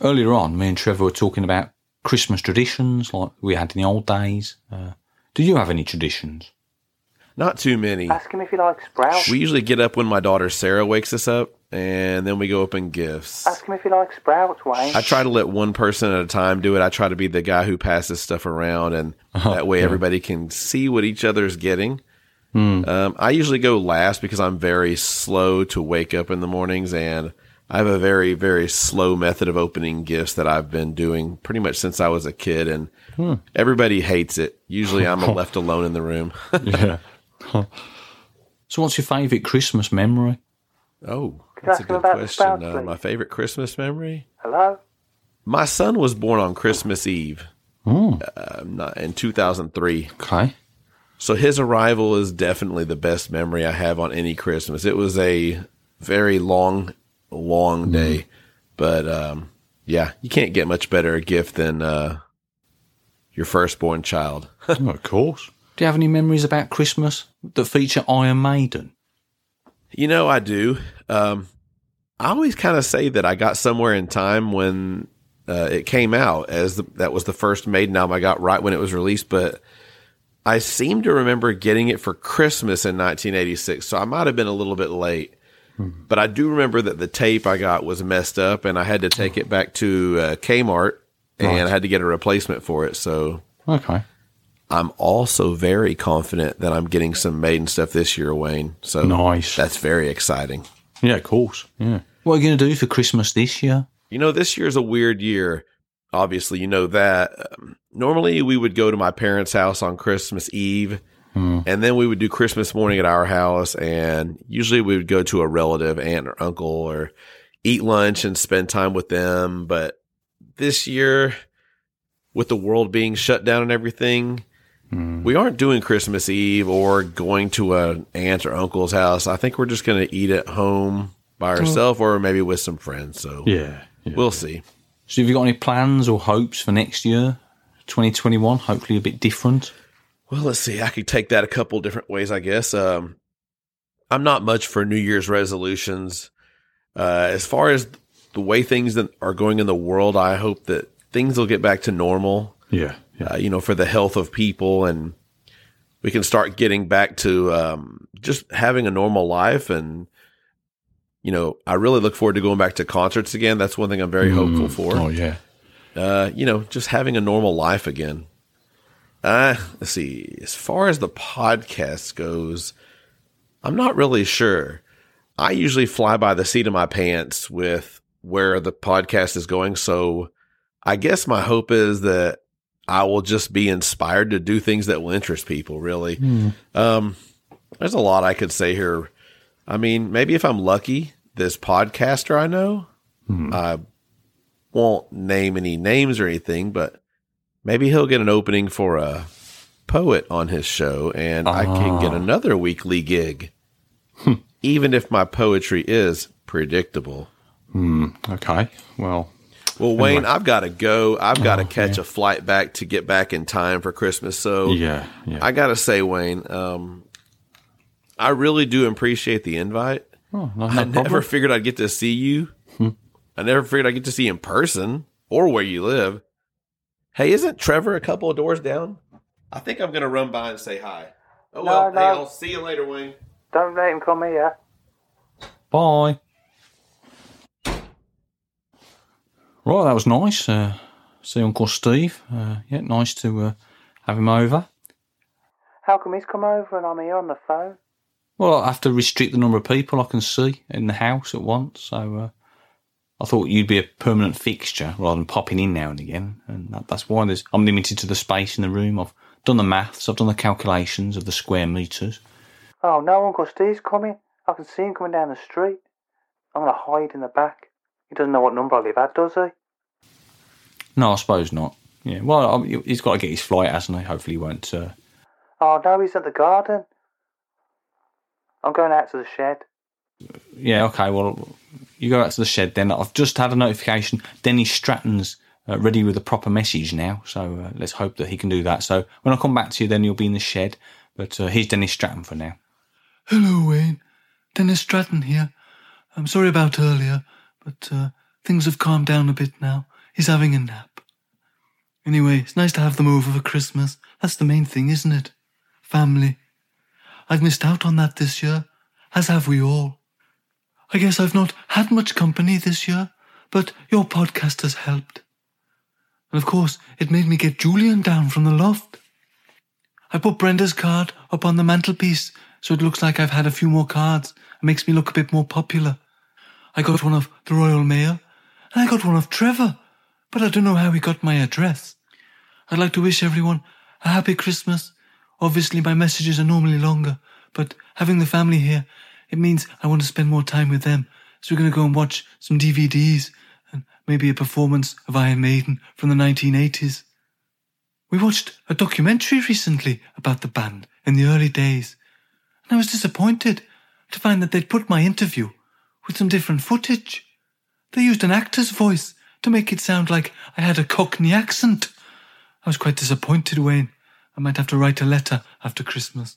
Speaker 1: Earlier on, me and Trevor were talking about Christmas traditions like we had in the old days. Uh, do you have any traditions?
Speaker 9: Not too many.
Speaker 3: Ask him if he likes sprouts.
Speaker 9: We usually get up when my daughter Sarah wakes us up, and then we go open gifts.
Speaker 3: Ask him if he likes sprouts, Wayne.
Speaker 9: I try to let one person at a time do it. I try to be the guy who passes stuff around, and that way everybody can see what each other's getting. Um, I usually go last because I'm very slow to wake up in the mornings, and I have a very, very slow method of opening gifts that I've been doing pretty much since I was a kid, and everybody hates it. Usually, I'm left alone in the room.
Speaker 1: yeah. so, what's your favourite Christmas memory?
Speaker 9: oh,
Speaker 3: Could
Speaker 9: that's a good
Speaker 3: about
Speaker 9: question. Uh, my favorite Christmas memory.
Speaker 3: Hello?
Speaker 9: My son was born on Christmas Eve, uh, not in 2003.
Speaker 1: Okay.
Speaker 9: So his arrival is definitely the best memory I have on any Christmas. It was a very long, long day, but um, yeah, you can't get much better a gift than uh, your firstborn child.
Speaker 1: Oh, of course. Do you have any memories about Christmas that feature Iron Maiden?
Speaker 9: You know, I do. Um, I always kind of say that I got somewhere in time when uh, it came out, as the, that was the first Maiden album I got right when it was released. But I seem to remember getting it for Christmas in 1986, so I might have been a little bit late. But I do remember that the tape I got was messed up, and I had to take it back to uh, Kmart, and
Speaker 1: Right.
Speaker 9: I had to get a replacement for it. So
Speaker 1: Okay.
Speaker 9: I'm also very confident that I'm getting some Maiden stuff this year, Wayne. So
Speaker 1: Nice.
Speaker 9: That's very exciting.
Speaker 1: Yeah, of course. Yeah. What are you going to do for Christmas this year?
Speaker 9: You know, this year's a weird year. Obviously, you know that. Um, normally, we would go to my parents' house on Christmas Eve, Hmm. and then we would do Christmas morning at our house. And usually, we would go to a relative, aunt or uncle, or eat lunch and spend time with them. But this year, with the world being shut down and everything, hmm. we aren't doing Christmas Eve or going to an aunt or uncle's house. I think we're just going to eat at home by mm. ourselves or maybe with some friends. So
Speaker 1: Yeah.
Speaker 9: we'll see.
Speaker 1: So, have you got any plans or hopes for next year, 2021? Hopefully, a bit different.
Speaker 9: Well, let's see. I could take that a couple different ways, I guess. Um, I'm not much for New Year's resolutions. Uh, as far as the way things are going in the world, I hope that things will get back to normal.
Speaker 1: Yeah. Yeah.
Speaker 9: Uh, you know, for the health of people, and we can start getting back to um, just having a normal life. And you know, I really look forward to going back to concerts again. That's one thing I'm very hopeful for
Speaker 1: Oh, yeah.
Speaker 9: uh, you know, just having a normal life again. Uh, let's see. As far as the podcast goes, I'm not really sure. I usually fly by the seat of my pants with where the podcast is going. So I guess my hope is that I will just be inspired to do things that will interest people, really. Um, there's a lot I could say here. I mean, maybe if I'm lucky, this podcaster I know, I won't name any names or anything, but maybe he'll get an opening for a poet on his show and I can ah. get another weekly gig. Hmm. Even if my poetry is predictable. Hmm.
Speaker 1: Okay. Well,
Speaker 9: Well, Wayne, I've got to go. I've got to oh, catch a flight back to get back in time for Christmas. So
Speaker 1: yeah. Yeah.
Speaker 9: I got to say, Wayne, um, I really do appreciate the invite.
Speaker 1: oh, no, no
Speaker 9: I
Speaker 1: problem.
Speaker 9: never figured I'd get to see you. Hmm. I never figured I'd get to see you in person or where you live. Hey, isn't Trevor a couple of doors down? I think I'm going to run by and say hi. Oh,
Speaker 3: No,
Speaker 9: well.
Speaker 3: no.
Speaker 9: Hey, I'll see you later, Wayne.
Speaker 3: Don't let him come here.
Speaker 1: Bye. Right, that was nice. Uh, see Uncle Steve. Uh, yeah, nice to uh, have him over.
Speaker 3: How come he's come over and I'm here on the phone?
Speaker 1: Well, I have to restrict the number of people I can see in the house at once. So uh, I thought you'd be a permanent fixture rather than popping in now and again. And that, that's why there's, I'm limited to the space in the room. I've done the maths, I've done the calculations of the square metres.
Speaker 3: Oh, no, Uncle Steve's coming. I can see him coming down the street. I'm going to hide in the back. He doesn't know what number I live at, does he?
Speaker 1: No, I suppose not. Yeah, well, I- he's got to get his flight, hasn't he? Hopefully, he won't. Uh,
Speaker 3: Oh, no, he's at the garden. I'm going out to the shed.
Speaker 1: Yeah, okay. Well, you go out to the shed then. I've just had a notification. Dennis Stratton's uh, ready with a proper message now. So uh, let's hope that he can do that. So when I come back to you, then you'll be in the shed. But uh, here's Dennis Stratton for now.
Speaker 7: Hello, Wayne. Dennis Stratton here. I'm sorry about earlier, but uh, things have calmed down a bit now. He's having a nap. Anyway, it's nice to have them over for Christmas. That's the main thing, isn't it? Family. I've missed out on that this year, as have we all. I guess I've not had much company this year, but your podcast has helped. And of course, it made me get Julian down from the loft. I put Brenda's card up on the mantelpiece so it looks like I've had a few more cards. It makes me look a bit more popular. I got one of the Royal Mail, and I got one of Trevor, but I don't know how he got my address. I'd like to wish everyone a happy Christmas. Obviously, my messages are normally longer, but having the family here, it means I want to spend more time with them. So we're going to go and watch some DVDs and maybe a performance of Iron Maiden from the 1980s. We watched a documentary recently about the band in the early days, and I was disappointed to find that they'd put my interview with some different footage. They used an actor's voice to make it sound like I had a Cockney accent. I was quite disappointed, Wayne. I might have to write a letter after Christmas.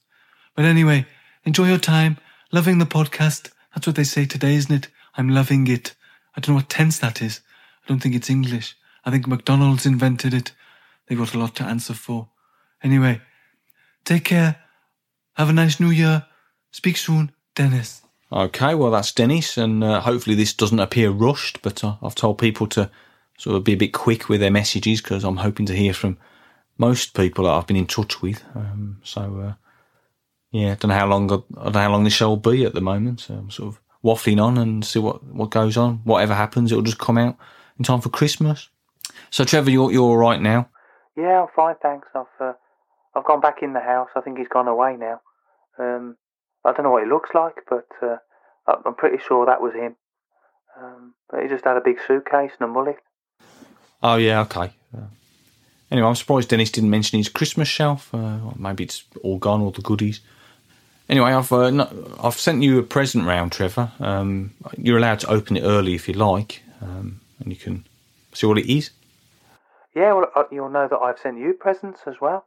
Speaker 7: But anyway, enjoy your time, loving the podcast. That's what they say today, isn't it? I'm loving it. I don't know what tense that is. I don't think it's English. I think McDonald's invented it. They've got a lot to answer for. Anyway, take care. Have a nice new year. Speak soon, Dennis.
Speaker 1: Okay, well, that's Dennis, and uh, hopefully this doesn't appear rushed, but uh, I've told people to sort of be a bit quick with their messages because I'm hoping to hear from most people that I've been in touch with. Um, so, uh, yeah, I don't know how long I don't know how long this show will be at the moment. So I'm sort of waffling on and see what, what goes on. Whatever happens, it'll just come out in time for Christmas. So, Trevor, you're you're all right now.
Speaker 3: Yeah, I'm fine, thanks. I've uh, I've gone back in the house. I think he's gone away now. Um, I don't know what he looks like, but uh, I'm pretty sure that was him. Um, but he just had a big suitcase and a mullet.
Speaker 1: Oh yeah, okay. Uh, anyway, I'm surprised Dennis didn't mention his Christmas shelf. Uh, maybe it's all gone, all the goodies. Anyway, I've uh, I've sent you a present round, Trevor. Um, you're allowed to open it early if you like, um, and you can see what it is.
Speaker 3: Yeah, well, uh, you'll know that I've sent you presents as well.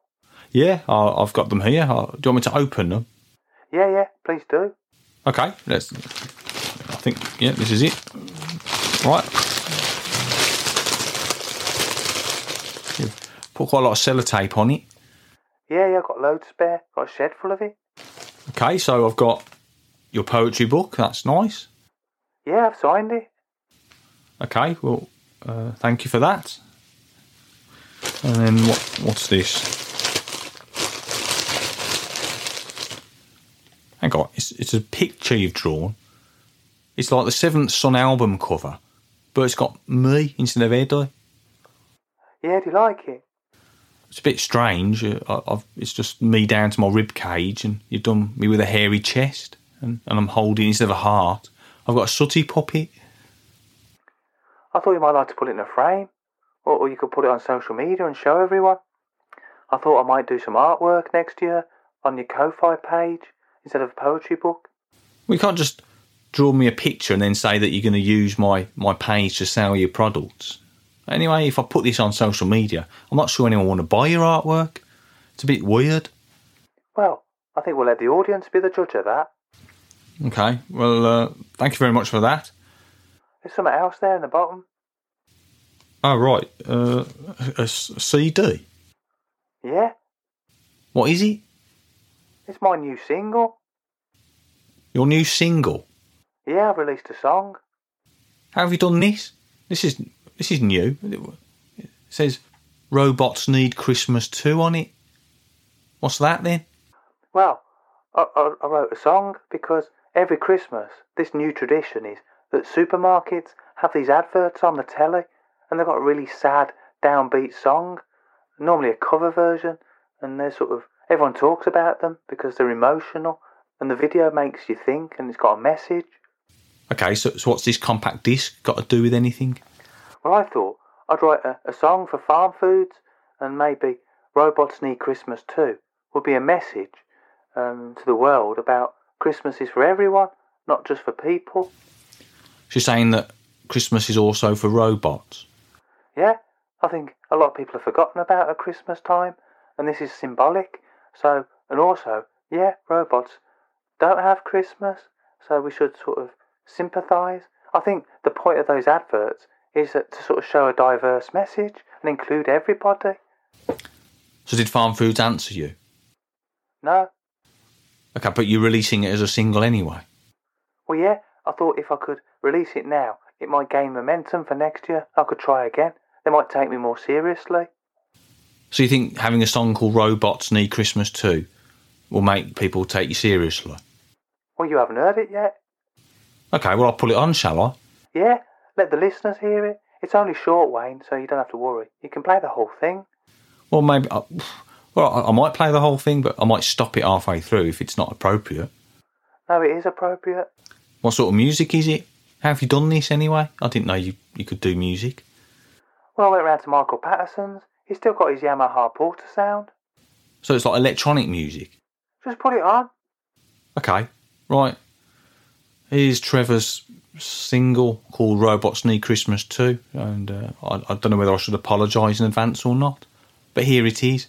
Speaker 1: Yeah, I, I've got them here. Uh, do you want me to open them?
Speaker 3: Yeah, yeah, please do.
Speaker 1: Okay, let's. I think yeah, this is it. Right. You've put quite a lot of sellotape on it.
Speaker 3: Yeah, yeah, I've got loads spare. Got a shed full of it.
Speaker 1: Okay, so I've got your poetry book. That's nice.
Speaker 3: Yeah, I've signed it.
Speaker 1: Okay, well, uh, thank you for that. And then what? What's this? Hang on, it's, it's a picture you've drawn. It's like the Seventh Son album cover, but it's got me instead of Eddie.
Speaker 3: Yeah, do you like it?
Speaker 1: It's a bit strange. Uh, I, I've, it's just me down to my rib cage, and you've done me with a hairy chest, and, and I'm holding instead of a heart. I've got a sooty puppet.
Speaker 3: I thought you might like to put it in a frame, or, or you could put it on social media and show everyone. I thought I might do some artwork next year on your Ko-Fi page instead of a poetry book.
Speaker 1: We can't just draw me a picture and then say that you're going to use my, my page to sell your products. Anyway, if I put this on social media, I'm not sure anyone want to buy your artwork. It's a bit weird.
Speaker 3: Well, I think we'll let the audience be the judge of that.
Speaker 1: Okay, well, uh, thank you very much for that.
Speaker 3: There's something else there in the bottom.
Speaker 1: Oh, right, uh, a, a CD.
Speaker 3: Yeah,
Speaker 1: What is it?
Speaker 3: it's my new single.
Speaker 1: Your new single.
Speaker 3: Yeah, I've released a song.
Speaker 1: How have you done this? This is this is new. It says robots need Christmas too on it. What's that then?
Speaker 3: Well, I, I, I wrote a song because every Christmas, this new tradition is that supermarkets have these adverts on the telly and they've got a really sad, downbeat song, normally a cover version, and they're sort of, everyone talks about them because they're emotional and the video makes you think and it's got a message.
Speaker 1: Okay, so, so what's this compact disc got to do with anything?
Speaker 3: Well, I thought I'd write a, a song for farm foods and maybe Robots Need Christmas Too would be a message um, to the world about Christmas is for everyone, not just for people.
Speaker 1: She's saying that Christmas is also for robots.
Speaker 3: Yeah, I think a lot of people have forgotten about at Christmas time, and this is symbolic. So, and also, yeah, robots don't have Christmas, so we should sort of sympathise. I think the point of those adverts is that to sort of show a diverse message and include everybody.
Speaker 1: So did Farm Foods answer you?
Speaker 3: No,
Speaker 1: Okay, but you're releasing it as a single anyway.
Speaker 3: well, yeah, I thought if I could release it now, it might gain momentum for next year. I could try again. They might take me more seriously.
Speaker 1: So you think having a song called Robots Need Christmas Too will make people take you seriously?
Speaker 3: Well, you haven't heard it yet.
Speaker 1: Okay, well I'll pull it on, shall I?
Speaker 3: Yeah, let the listeners hear it. It's only short, Wayne, so you don't have to worry. You can play the whole thing.
Speaker 1: Well, maybe. I, well, I, I might play the whole thing, but I might stop it halfway through if it's not appropriate.
Speaker 3: No, it is appropriate.
Speaker 1: What sort of music is it? How have you done this anyway? I didn't know you, you could do music.
Speaker 3: Well, I went round to Michael Patterson's. He's still got his Yamaha Porter sound.
Speaker 1: So it's like electronic music.
Speaker 3: Just put it on.
Speaker 1: Okay, right. Here's Trevor's single called Robots Need Christmas Too. And uh, I, I don't know whether I should apologise in advance or not. But here it is.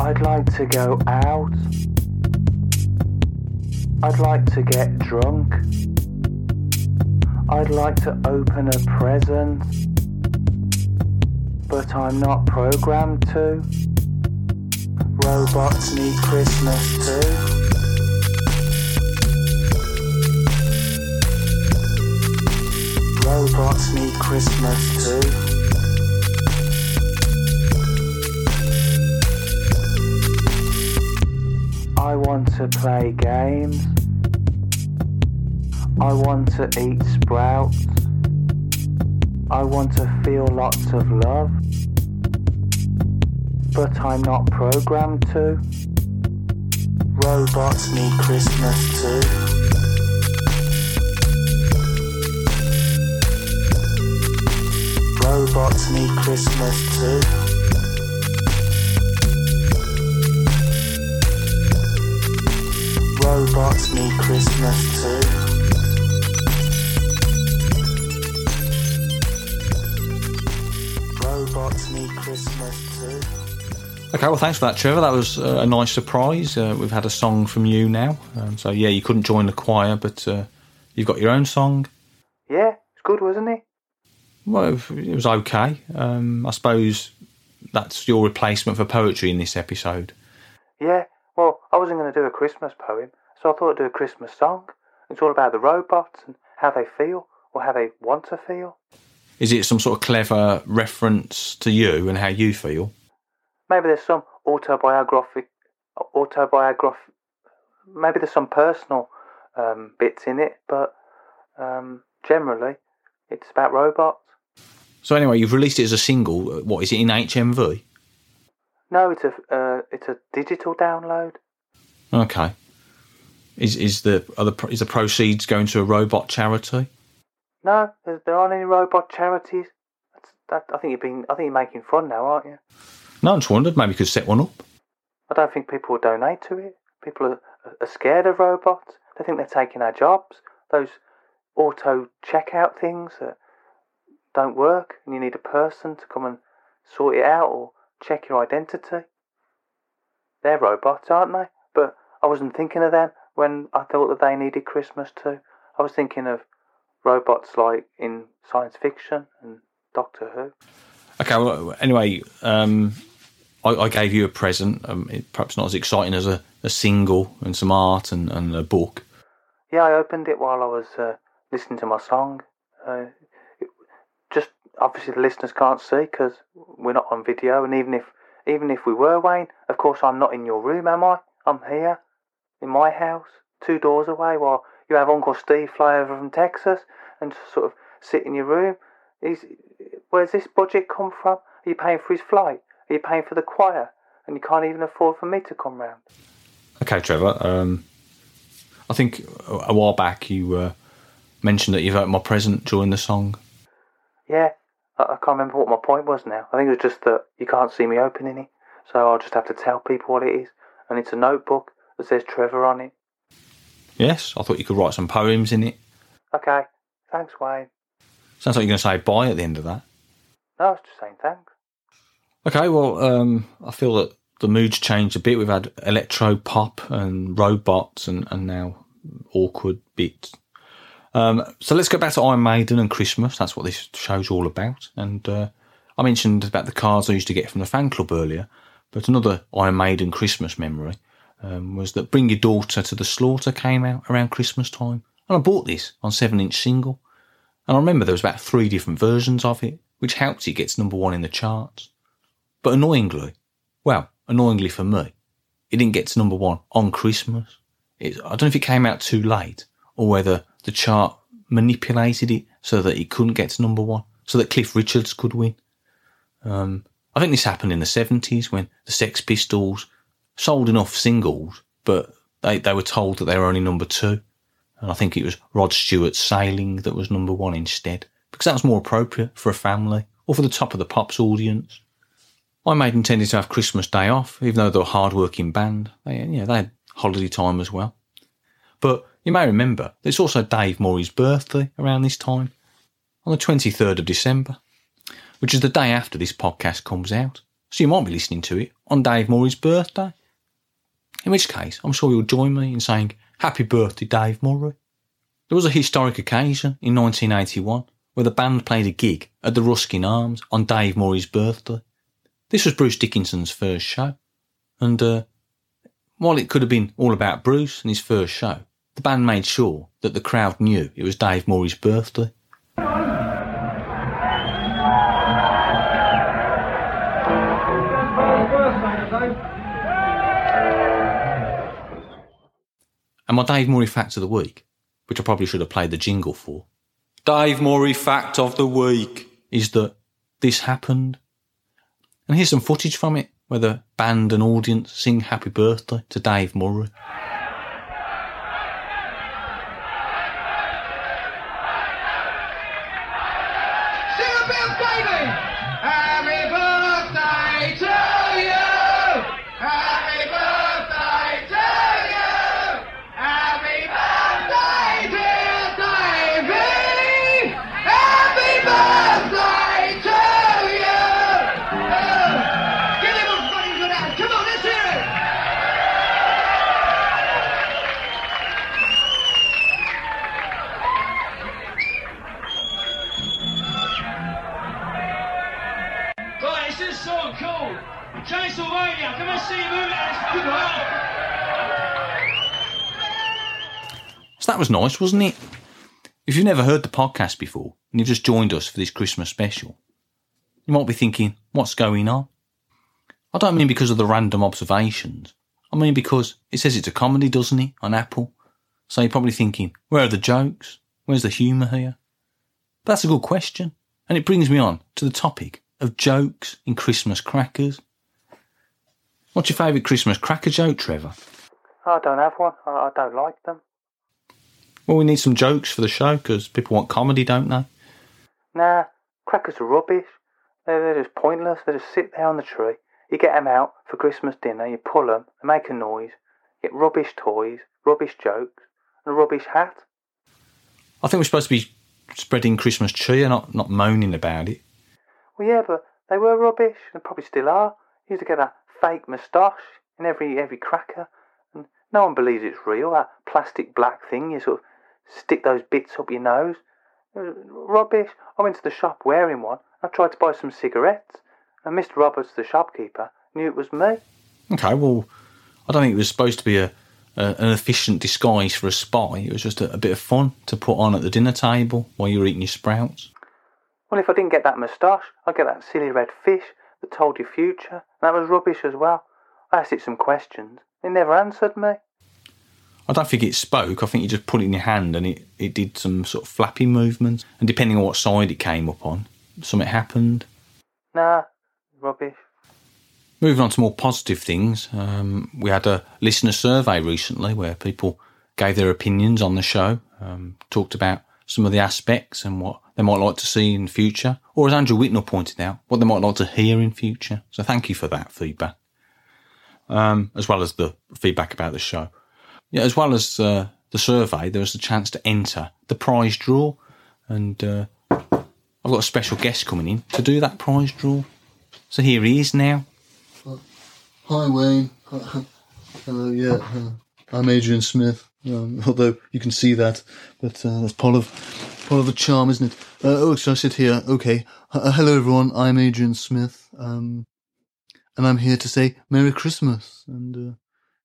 Speaker 3: I'd like to go out. I'd like to get drunk. I'd like to open a present. But I'm not programmed to. Robots need Christmas too. Robots need Christmas too. I want to play games. I want to eat sprouts. I want to feel lots of love. But I'm not programmed to. Robots need Christmas too. Robots need Christmas too. Robots need Christmas too. Robots need Christmas too.
Speaker 1: Okay, well, thanks for that, Trevor. That was uh, a nice surprise. Uh, we've had a song from you now. Um, so, yeah, you couldn't join the choir, but uh, you've got your own song.
Speaker 3: Yeah, it's good, wasn't it?
Speaker 1: Well, it was okay. Um, I suppose that's your replacement for poetry in this episode.
Speaker 3: Yeah, well, I wasn't going to do a Christmas poem, so I thought I'd do a Christmas song. It's all about the robots and how they feel, or how they want to feel.
Speaker 1: Is it some sort of clever reference to you and how you feel?
Speaker 3: Maybe there's some autobiographic, autobiograph. Maybe there's some personal um, bits in it, but um, generally, it's about robots.
Speaker 1: So, anyway, you've released it as a single. Uh, What is it in HMV?
Speaker 3: No, it's a uh, it's a digital download.
Speaker 1: Okay. Is is the are the is the proceeds going to a robot charity?
Speaker 3: No, there, there aren't any robot charities. That's, that, I think you've been. I think you're making fun now, aren't you?
Speaker 1: No, just wondered. Maybe you could set one up.
Speaker 3: I don't think people will donate to it. People are, are scared of robots. They think they're taking our jobs. Those auto checkout things that don't work, and you need a person to come and sort it out or check your identity. They're robots, aren't they? But I wasn't thinking of them when I thought that they needed Christmas too. I was thinking of robots like in science fiction and Doctor Who.
Speaker 1: Okay. Well, anyway, um, I, I gave you a present. Um, it, perhaps not as exciting as a, a single and some art and, and a book.
Speaker 3: Yeah, I opened it while I was uh, listening to my song. Uh, just obviously the listeners can't see because we're not on video, and even if even if we were, Wayne, of course I'm not in your room, am I? I'm here in my house, two doors away, while you have Uncle Steve fly over from Texas and sort of sit in your room. He's, where's this budget come from? Are you paying for his flight? Are you paying for the choir? And you can't even afford for me to come round.
Speaker 1: Okay, Trevor. Um, I think a, while back you uh, mentioned that you've opened my present during the song.
Speaker 3: Yeah, I, I can't remember what my point was now. I think it was just that you can't see me opening it, so I'll just have to tell people what it is. And it's a notebook that says Trevor on it.
Speaker 1: Yes, I thought you could write some poems in it.
Speaker 3: Okay, thanks, Wayne.
Speaker 1: Sounds like you're going to say bye at the end of that.
Speaker 3: No, I was just saying thanks.
Speaker 1: Okay, well, um, I feel that the mood's changed a bit. We've had electro pop and robots and, and now awkward bits. Um, so let's go back to Iron Maiden and Christmas. That's what this show's all about. And uh, I mentioned about the cards I used to get from the fan club earlier, but another Iron Maiden Christmas memory um, was that Bring Your Daughter to the Slaughter came out around Christmas time. And I bought this on 7 inch single. And I remember there was about three different versions of it, which helped it get to number one in the charts. But annoyingly, well, annoyingly for me, it didn't get to number one on Christmas. It, I don't know if it came out too late or whether the chart manipulated it so that it couldn't get to number one, so that Cliff Richards could win. Um, I think this happened in the 70s when the Sex Pistols sold enough singles, but they, they were told that they were only number two. And I think it was Rod Stewart's Sailing that was number one instead, because that was more appropriate for a family or for the top of the pops audience. Iron Maiden tended to have Christmas Day off, even though they're a hard-working band. They, you know, they had holiday time as well. But you may remember it's also Dave Murray's birthday around this time, on the 23rd of December, which is the day after this podcast comes out. So you might be listening to it on Dave Murray's birthday. In which case, I'm sure you'll join me in saying Happy birthday, Dave Murray. There was a historic occasion in 1981 where the band played a gig at the Ruskin Arms on Dave Murray's birthday. This was Bruce Dickinson's first show. And uh, while it could have been all about Bruce and his first show, the band made sure that the crowd knew it was Dave Murray's birthday. And my Dave Murray fact of the week, which I probably should have played the jingle for, Dave Murray fact of the week is that this happened. And here's some footage from it where the band and audience sing happy birthday to Dave Murray. So that was nice, wasn't it? If you've never heard the podcast before and you've just joined us for this Christmas special, you might be thinking, what's going on? I don't mean because of the random observations. I mean because it says it's a comedy, doesn't it, on Apple? So you're probably thinking, where are the jokes? Where's the humour here? But that's a good question. And it brings me on to the topic of jokes in Christmas crackers. What's your favourite Christmas cracker joke, Trevor?
Speaker 3: I don't have one. I, I don't like them.
Speaker 1: Well, we need some jokes for the show because people want comedy, don't they?
Speaker 3: Nah, crackers are rubbish. They're, they're just pointless. They just sit there on the tree. You get them out for Christmas dinner, you pull them, they make a noise, you get rubbish toys, rubbish jokes, and a rubbish hat.
Speaker 1: I think we're supposed to be spreading Christmas cheer, not not moaning about it.
Speaker 3: Well, yeah, but they were rubbish, and probably still are. You used to get a fake moustache in every every cracker, and no one believes it's real. That plastic black thing, you sort of stick those bits up your nose. Uh, Rubbish. I went to the shop wearing one. I tried to buy some cigarettes, and Mr. Roberts, the shopkeeper, knew it was me.
Speaker 1: Okay, well, I don't think it was supposed to be a, a an efficient disguise for a spy. It was just a, a bit of fun to put on at the dinner table while you were eating your sprouts.
Speaker 3: Well, if I didn't get that moustache, I'd get that silly red fish that told your future. That was rubbish as well. I asked it some questions. It never answered me.
Speaker 1: I don't think it spoke. I think you just put it in your hand and it, it did some sort of flappy movements. And depending on what side it came up on, something happened.
Speaker 3: Nah, rubbish.
Speaker 1: Moving on to more positive things, um, we had a listener survey recently where people gave their opinions on the show, um, talked about some of the aspects and what they might like to see in future, or as Andrew Whitnell pointed out, what they might like to hear in future. So thank you for that feedback, um, as well as the feedback about the show. Yeah, as well as uh, the survey, there was a chance to enter the prize draw, and uh, I've got a special guest coming in to do that prize draw. So here he is now.
Speaker 7: Hi, Wayne. Hello, yeah. Uh, I'm Adrian Smith. Um, although you can see that, but uh, that's part of part of the charm, isn't it? Uh, oh, should I sit here? Okay. Uh, hello, everyone. I'm Adrian Smith, um, and I'm here to say Merry Christmas, and uh,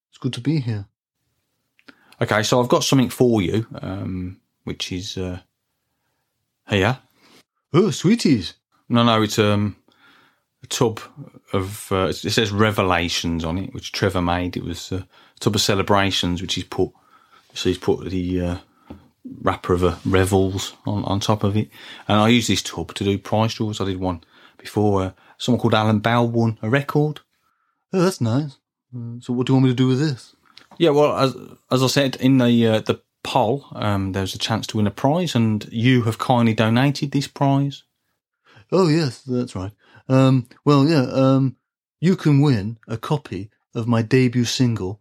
Speaker 7: it's good to be here.
Speaker 1: Okay, so I've got something for you, um, which is uh, here.
Speaker 7: Oh, sweeties!
Speaker 1: No, no, it's um, a tub of. Uh, it says Revelations on it, which Trevor made. It was a tub of celebrations, which he's put. So he's put the uh, wrapper of a Revels on, on top of it, and I use this tub to do prize draws. I did one before. Uh, someone called Alan Bell won a record.
Speaker 7: Oh, that's nice. Uh, so, what do you want me to do with this?
Speaker 1: Yeah, well, as as I said in the uh, the poll, um, there's a chance to win a prize, and you have kindly donated this prize.
Speaker 7: Oh, yes, that's right. Um, well, yeah, um, you can win a copy of my debut single,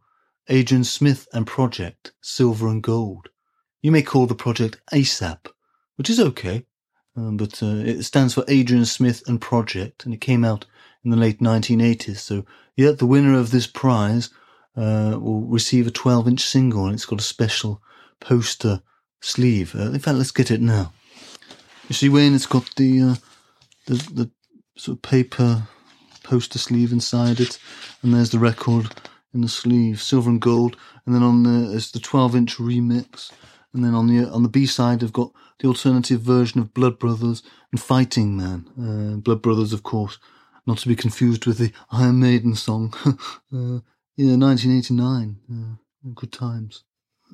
Speaker 7: Adrian Smith and Project, Silver and Gold. You may call the project ASAP, which is okay, um, but uh, it stands for Adrian Smith and Project, and it came out in the late 1980s. So, yeah, the winner of this prize uh, will receive a 12 inch single, and it's got a special poster sleeve. Uh, in fact, let's get it now. You see, Wayne, it's got the uh, the the sort of paper poster sleeve inside it, and there's the record in the sleeve, silver and gold, and then on the is the 12 inch remix, and then on the on the B side they've got the alternative version of Blood Brothers and Fighting Man. Uh, Blood Brothers, of course, not to be confused with the Iron Maiden song. uh, yeah, 1989. Uh, good times.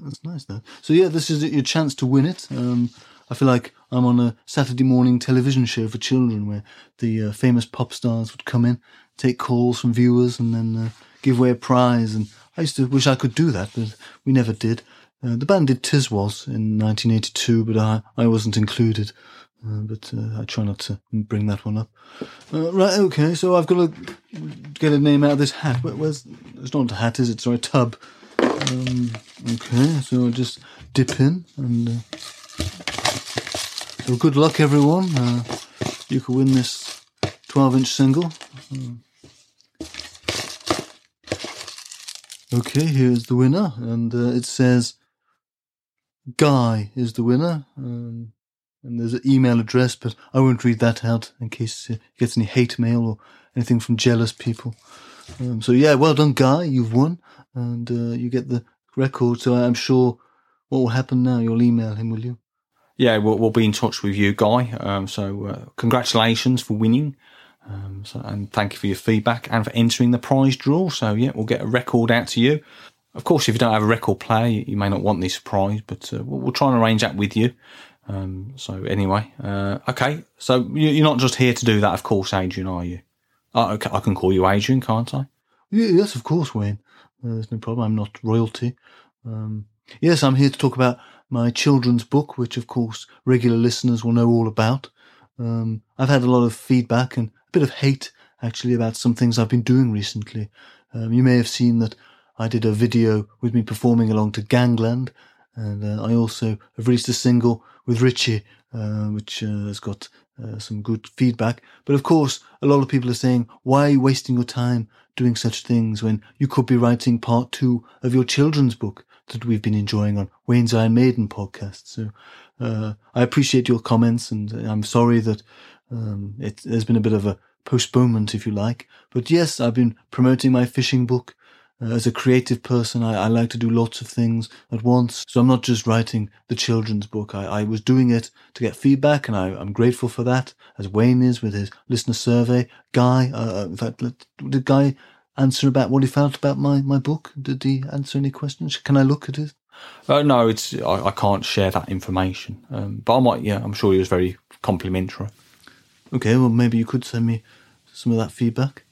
Speaker 7: That's nice, though. So yeah, this is your chance to win it. Um, I feel like I'm on a Saturday morning television show for children where the uh, famous pop stars would come in, take calls from viewers, and then uh, give away a prize. And I used to wish I could do that, but we never did. Uh, the band did Tiswas in 1982, but I, I wasn't included. Uh, but uh, I try not to bring that one up. Uh, right, okay, so I've got to get a name out of this hat. Where, where's it's not a hat, is it? Sorry, a tub. Um, okay, so I'll just dip in and. Uh, so good luck, everyone. Uh, you can win this 12 inch single. Okay, here's the winner, and uh, it says Guy is the winner. Um, and there's an email address, but I won't read that out in case it gets any hate mail or anything from jealous people. Um, so yeah, well done, Guy. You've won, and uh, you get the record. So I'm sure what will happen now. You'll email him, will you?
Speaker 1: Yeah, we'll, we'll be in touch with you, Guy. Um, so uh, congratulations for winning. Um, so, and thank you for your feedback and for entering the prize draw. So yeah, we'll get a record out to you. Of course, if you don't have a record player, you, you may not want this prize, but uh, we'll, we'll try and arrange that with you. Um, so anyway, uh, okay. So you- you're not just here to do that, of course, Adrian, are you? Oh, okay, I can call you Adrian, can't I?
Speaker 7: Yes, of course, Wayne. Uh, there's no problem. I'm not royalty. Um, yes, I'm here to talk about my children's book, which, of course, regular listeners will know all about. Um, I've had a lot of feedback and a bit of hate, actually, about some things I've been doing recently. Um, you may have seen that I did a video with me performing along to Gangland, and uh, I also have released a single with Richie, uh, which uh, has got uh, some good feedback. But of course, a lot of people are saying, why are you wasting your time doing such things when you could be writing part two of your children's book that we've been enjoying on Wayne's Iron Maiden podcast? So uh, I appreciate your comments, and I'm sorry that um, it, there's been a bit of a postponement, if you like. But yes, I've been promoting my fishing book. Uh, as a creative person, I, I like to do lots of things at once. So I'm not just writing the children's book. I, I was doing it to get feedback, and I, I'm grateful for that, as Wayne is with his listener survey. Guy, uh, in fact, did Guy answer about what he felt about my, my book? Did he answer any questions? Can I look at it?
Speaker 1: Uh, no, it's I, I can't share that information. Um, but I might. Yeah, I'm sure he was very complimentary.
Speaker 7: Okay, well, maybe you could send me some of that feedback.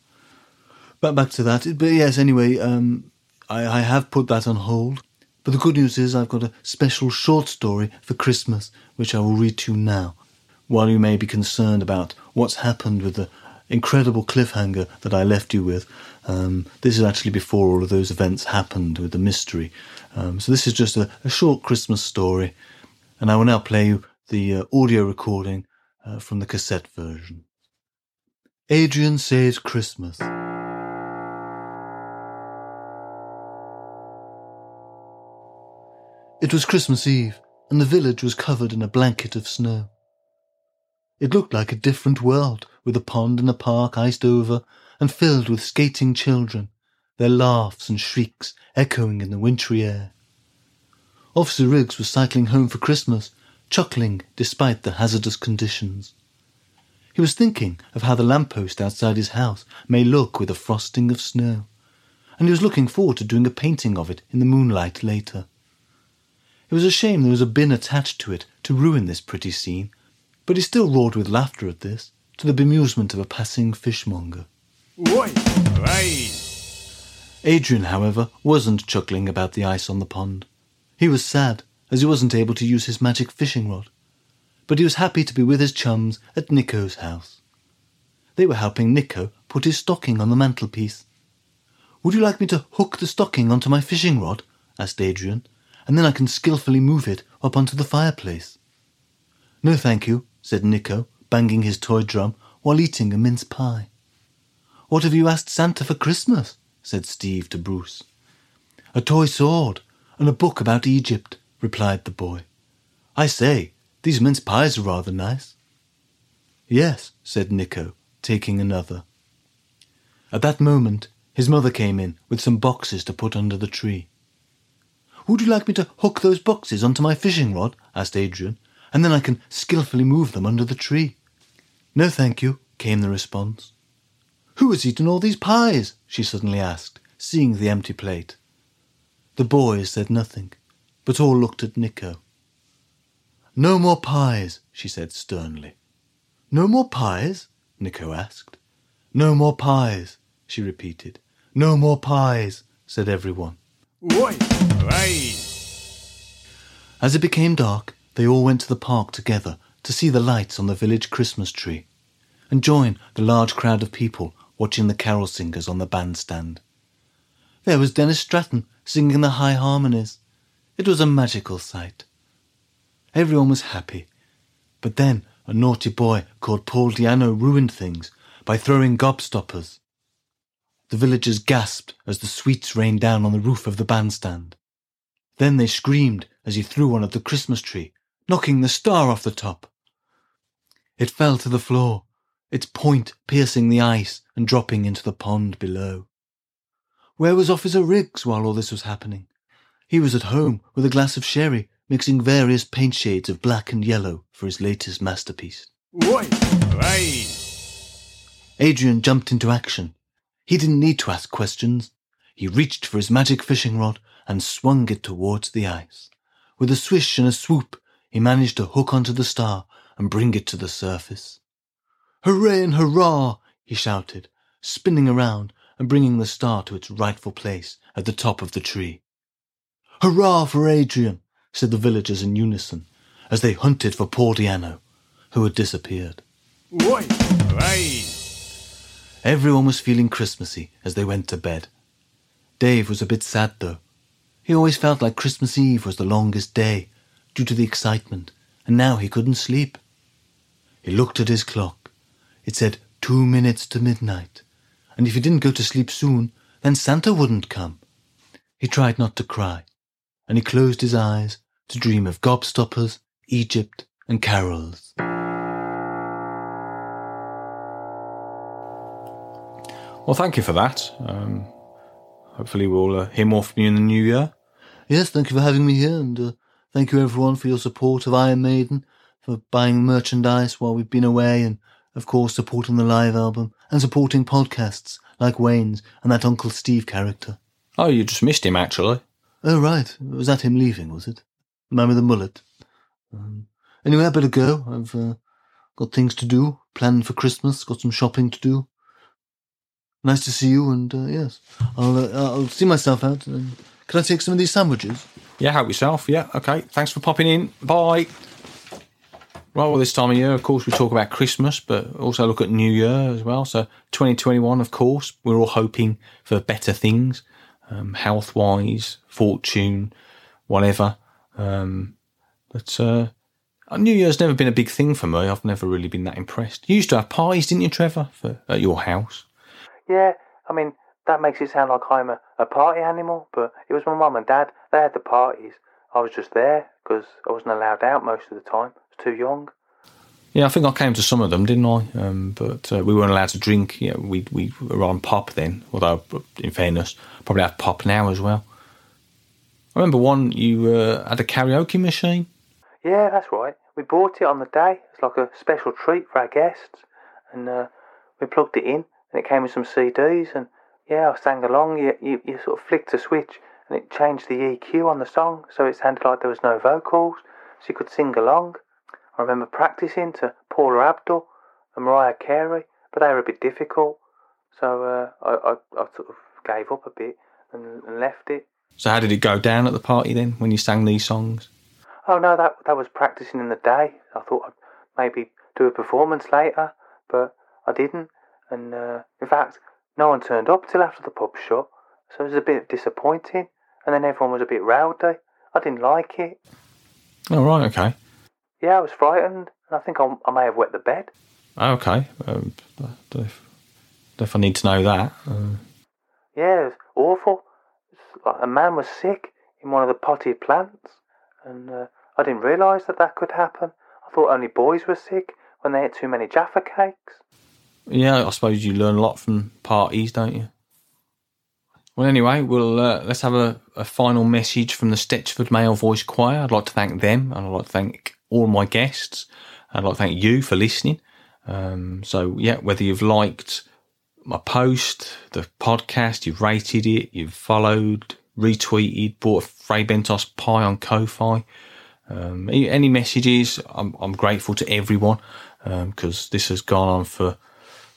Speaker 7: But back to that. But yes, anyway, um, I, I have put that on hold. But the good news is I've got a special short story for Christmas, which I will read to you now. While you may be concerned about what's happened with the incredible cliffhanger that I left you with, um, this is actually before all of those events happened with the mystery. Um, so this is just a, a short Christmas story, and I will now play you the uh, audio recording uh, from the cassette version. Adrian Saves Christmas. It was Christmas Eve, and the village was covered in a blanket of snow. It looked like a different world, with a pond and a park iced over and filled with skating children, their laughs and shrieks echoing in the wintry air. Officer Riggs was cycling home for Christmas, chuckling despite the hazardous conditions. He was thinking of how the lamppost outside his house may look with a frosting of snow, and he was looking forward to doing a painting of it in the moonlight later. It was a shame there was a bin attached to it to ruin this pretty scene, but he still roared with laughter at this, to the bemusement of a passing fishmonger. Adrian, however, wasn't chuckling about the ice on the pond. He was sad, as he wasn't able to use his magic fishing rod. But he was happy to be with his chums at Nicko's house. They were helping Nicko put his stocking on the mantelpiece. Would you like me to hook the stocking onto my fishing rod? asked Adrian, and then I can skilfully move it up onto the fireplace. No, thank you, said Nicko, banging his toy drum while eating a mince pie. What have you asked Santa for Christmas? said Steve to Bruce. A toy sword and a book about Egypt, replied the boy. I say, these mince pies are rather nice. Yes, said Nicko, taking another. At that moment, his mother came in with some boxes to put under the tree. Would you like me to hook those boxes onto my fishing rod? asked Adrian, and then I can skilfully move them under the tree. No, thank you, came the response. Who has eaten all these pies? she suddenly asked, seeing the empty plate. The boys said nothing, but all looked at Nicko. No more pies, she said sternly. No more pies? Nicko asked. No more pies, she repeated. No more pies, said everyone. As it became dark, they all went to the park together to see the lights on the village Christmas tree and join the large crowd of people watching the carol singers on the bandstand. There was Dennis Stratton singing the high harmonies. It was a magical sight. Everyone was happy, but then a naughty boy called Paul Di'Anno ruined things by throwing gobstoppers. The villagers gasped as the sweets rained down on the roof of the bandstand. Then they screamed as he threw one at the Christmas tree, knocking the star off the top. It fell to the floor, its point piercing the ice and dropping into the pond below. Where was Officer Riggs while all this was happening? He was at home with a glass of sherry, mixing various paint shades of black and yellow for his latest masterpiece. Adrian jumped into action. He didn't need to ask questions. He reached for his magic fishing rod and swung it towards the ice. With a swish and a swoop, he managed to hook onto the star and bring it to the surface. Hooray and hurrah! he shouted, spinning around and bringing the star to its rightful place at the top of the tree. Hurrah for Adrian! said the villagers in unison as they hunted for Paul Di'Anno, who had disappeared. Everyone was feeling Christmassy as they went to bed. Dave was a bit sad, though. He always felt like Christmas Eve was the longest day, due to the excitement, and now he couldn't sleep. He looked at his clock. It said two minutes to midnight, and if he didn't go to sleep soon, then Santa wouldn't come. He tried not to cry, and he closed his eyes to dream of gobstoppers, Egypt, and carols.
Speaker 1: Well, thank you for that. Um, hopefully, we'll uh, hear more from you in the new year.
Speaker 7: Yes, thank you for having me here, and uh, thank you everyone for your support of Iron Maiden, for buying merchandise while we've been away, and of course supporting the live album and supporting podcasts like Wayne's and that Uncle Steve character.
Speaker 1: Oh, you just missed him, actually.
Speaker 7: Oh, right. Was that him leaving, was it? The man with the mullet. Um, anyway, I better go. I've uh, got things to do, planning for Christmas, got some shopping to do. Nice to see you, and uh, yes, I'll, uh, I'll see myself out. And can I take some of these sandwiches?
Speaker 1: Yeah, help yourself. Yeah, okay. Thanks for popping in. Bye. Right, well, this time of year, of course, we talk about Christmas, but also look at New Year as well. So, 2021, of course, we're all hoping for better things, um, health wise, fortune, whatever. Um, but uh, New Year's never been a big thing for me. I've never really been that impressed. You used to have parties, didn't you, Trevor, for, at your house?
Speaker 3: Yeah, I mean, that makes it sound like I'm a, a party animal, but it was my mum and dad. They had the parties. I was just there because I wasn't allowed out most of the time. I was too young.
Speaker 1: Yeah, I think I came to some of them, didn't I? Um, but uh, we weren't allowed to drink. Yeah, we we were on pop then. Although, in fairness, probably have pop now as well. I remember one you uh, had a karaoke machine.
Speaker 3: Yeah, that's right. We bought it on the day. It's like a special treat for our guests, and uh, we plugged it in, and it came with some CDs. And yeah, I sang along. You, you you sort of flicked a switch, and it changed the EQ on the song, so it sounded like there was no vocals, so you could sing along. I remember practicing to Paula Abdul and Mariah Carey, but they were a bit difficult, so uh, I, I I sort of gave up a bit and, and left it.
Speaker 1: So how did it go down at the party then when you sang these songs?
Speaker 3: Oh no, that that was practicing in the day. I thought I'd maybe do a performance later, but I didn't. And uh, in fact, no one turned up till after the pub shut, so it was a bit disappointing. And then everyone was a bit rowdy. I didn't like it.
Speaker 1: Oh right, okay,
Speaker 3: Yeah, I was frightened, and I think I, I may have wet the bed.
Speaker 1: okay. Um, don't know if, don't know if I need to know that. Uh,
Speaker 3: Yeah, it was awful. It's like a man was sick in one of the potted plants, and uh, I didn't realise that that could happen. I thought only boys were sick when they ate too many Jaffa cakes.
Speaker 1: yeah, I suppose you learn a lot from parties, don't you? Well, anyway, we'll uh, let's have a, a final message from the Stechford Male Voice Choir. I'd like to thank them, and I'd like to thank all my guests. And I'd like to thank you for listening. Um, so, yeah, whether you've liked my post, the podcast, you've rated it, you've followed, retweeted, bought a Fray Bentos pie on Ko-Fi, um, any messages, I'm, I'm grateful to everyone because this has gone on for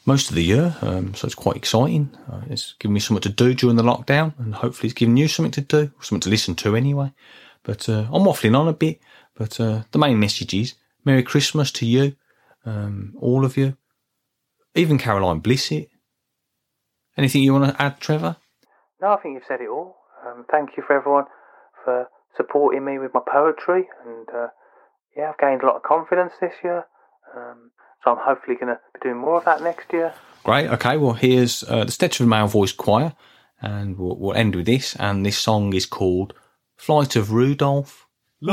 Speaker 1: most of the year, um, so it's quite exciting. Uh, it's given me something to do during the lockdown, and hopefully, it's given you something to do, something to listen to anyway. But uh, I'm waffling on a bit. But uh, the main message is Merry Christmas to you, um, all of you, even Caroline Blissett. Anything you want to add, Trevor?
Speaker 3: No, I think you've said it all. Um, thank you for everyone for supporting me with my poetry, and uh, yeah, I've gained a lot of confidence this year. Um, so I'm hopefully going to be doing more of that next year.
Speaker 1: Great. Okay. Well, here's uh, the Stechford Male Voice Choir, and we'll, we'll end with this. And this song is called "Flight of Rudolph."
Speaker 8: As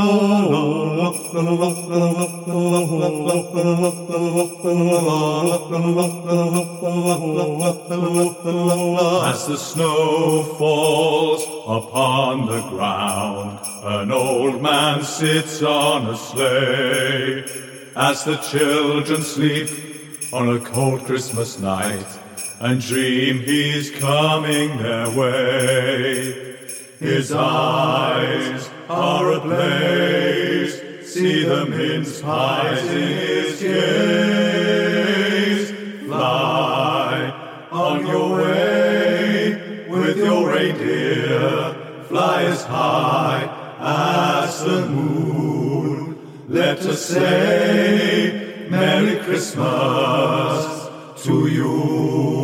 Speaker 8: the snow falls upon the ground, an old man sits on a sleigh. As the children sleep on a cold Christmas night and dream he's coming their way, his eyes are ablaze. See the mince pies in his gaze. Fly on your way with your reindeer. Fly as high as the moon. Let us say Merry Christmas to you.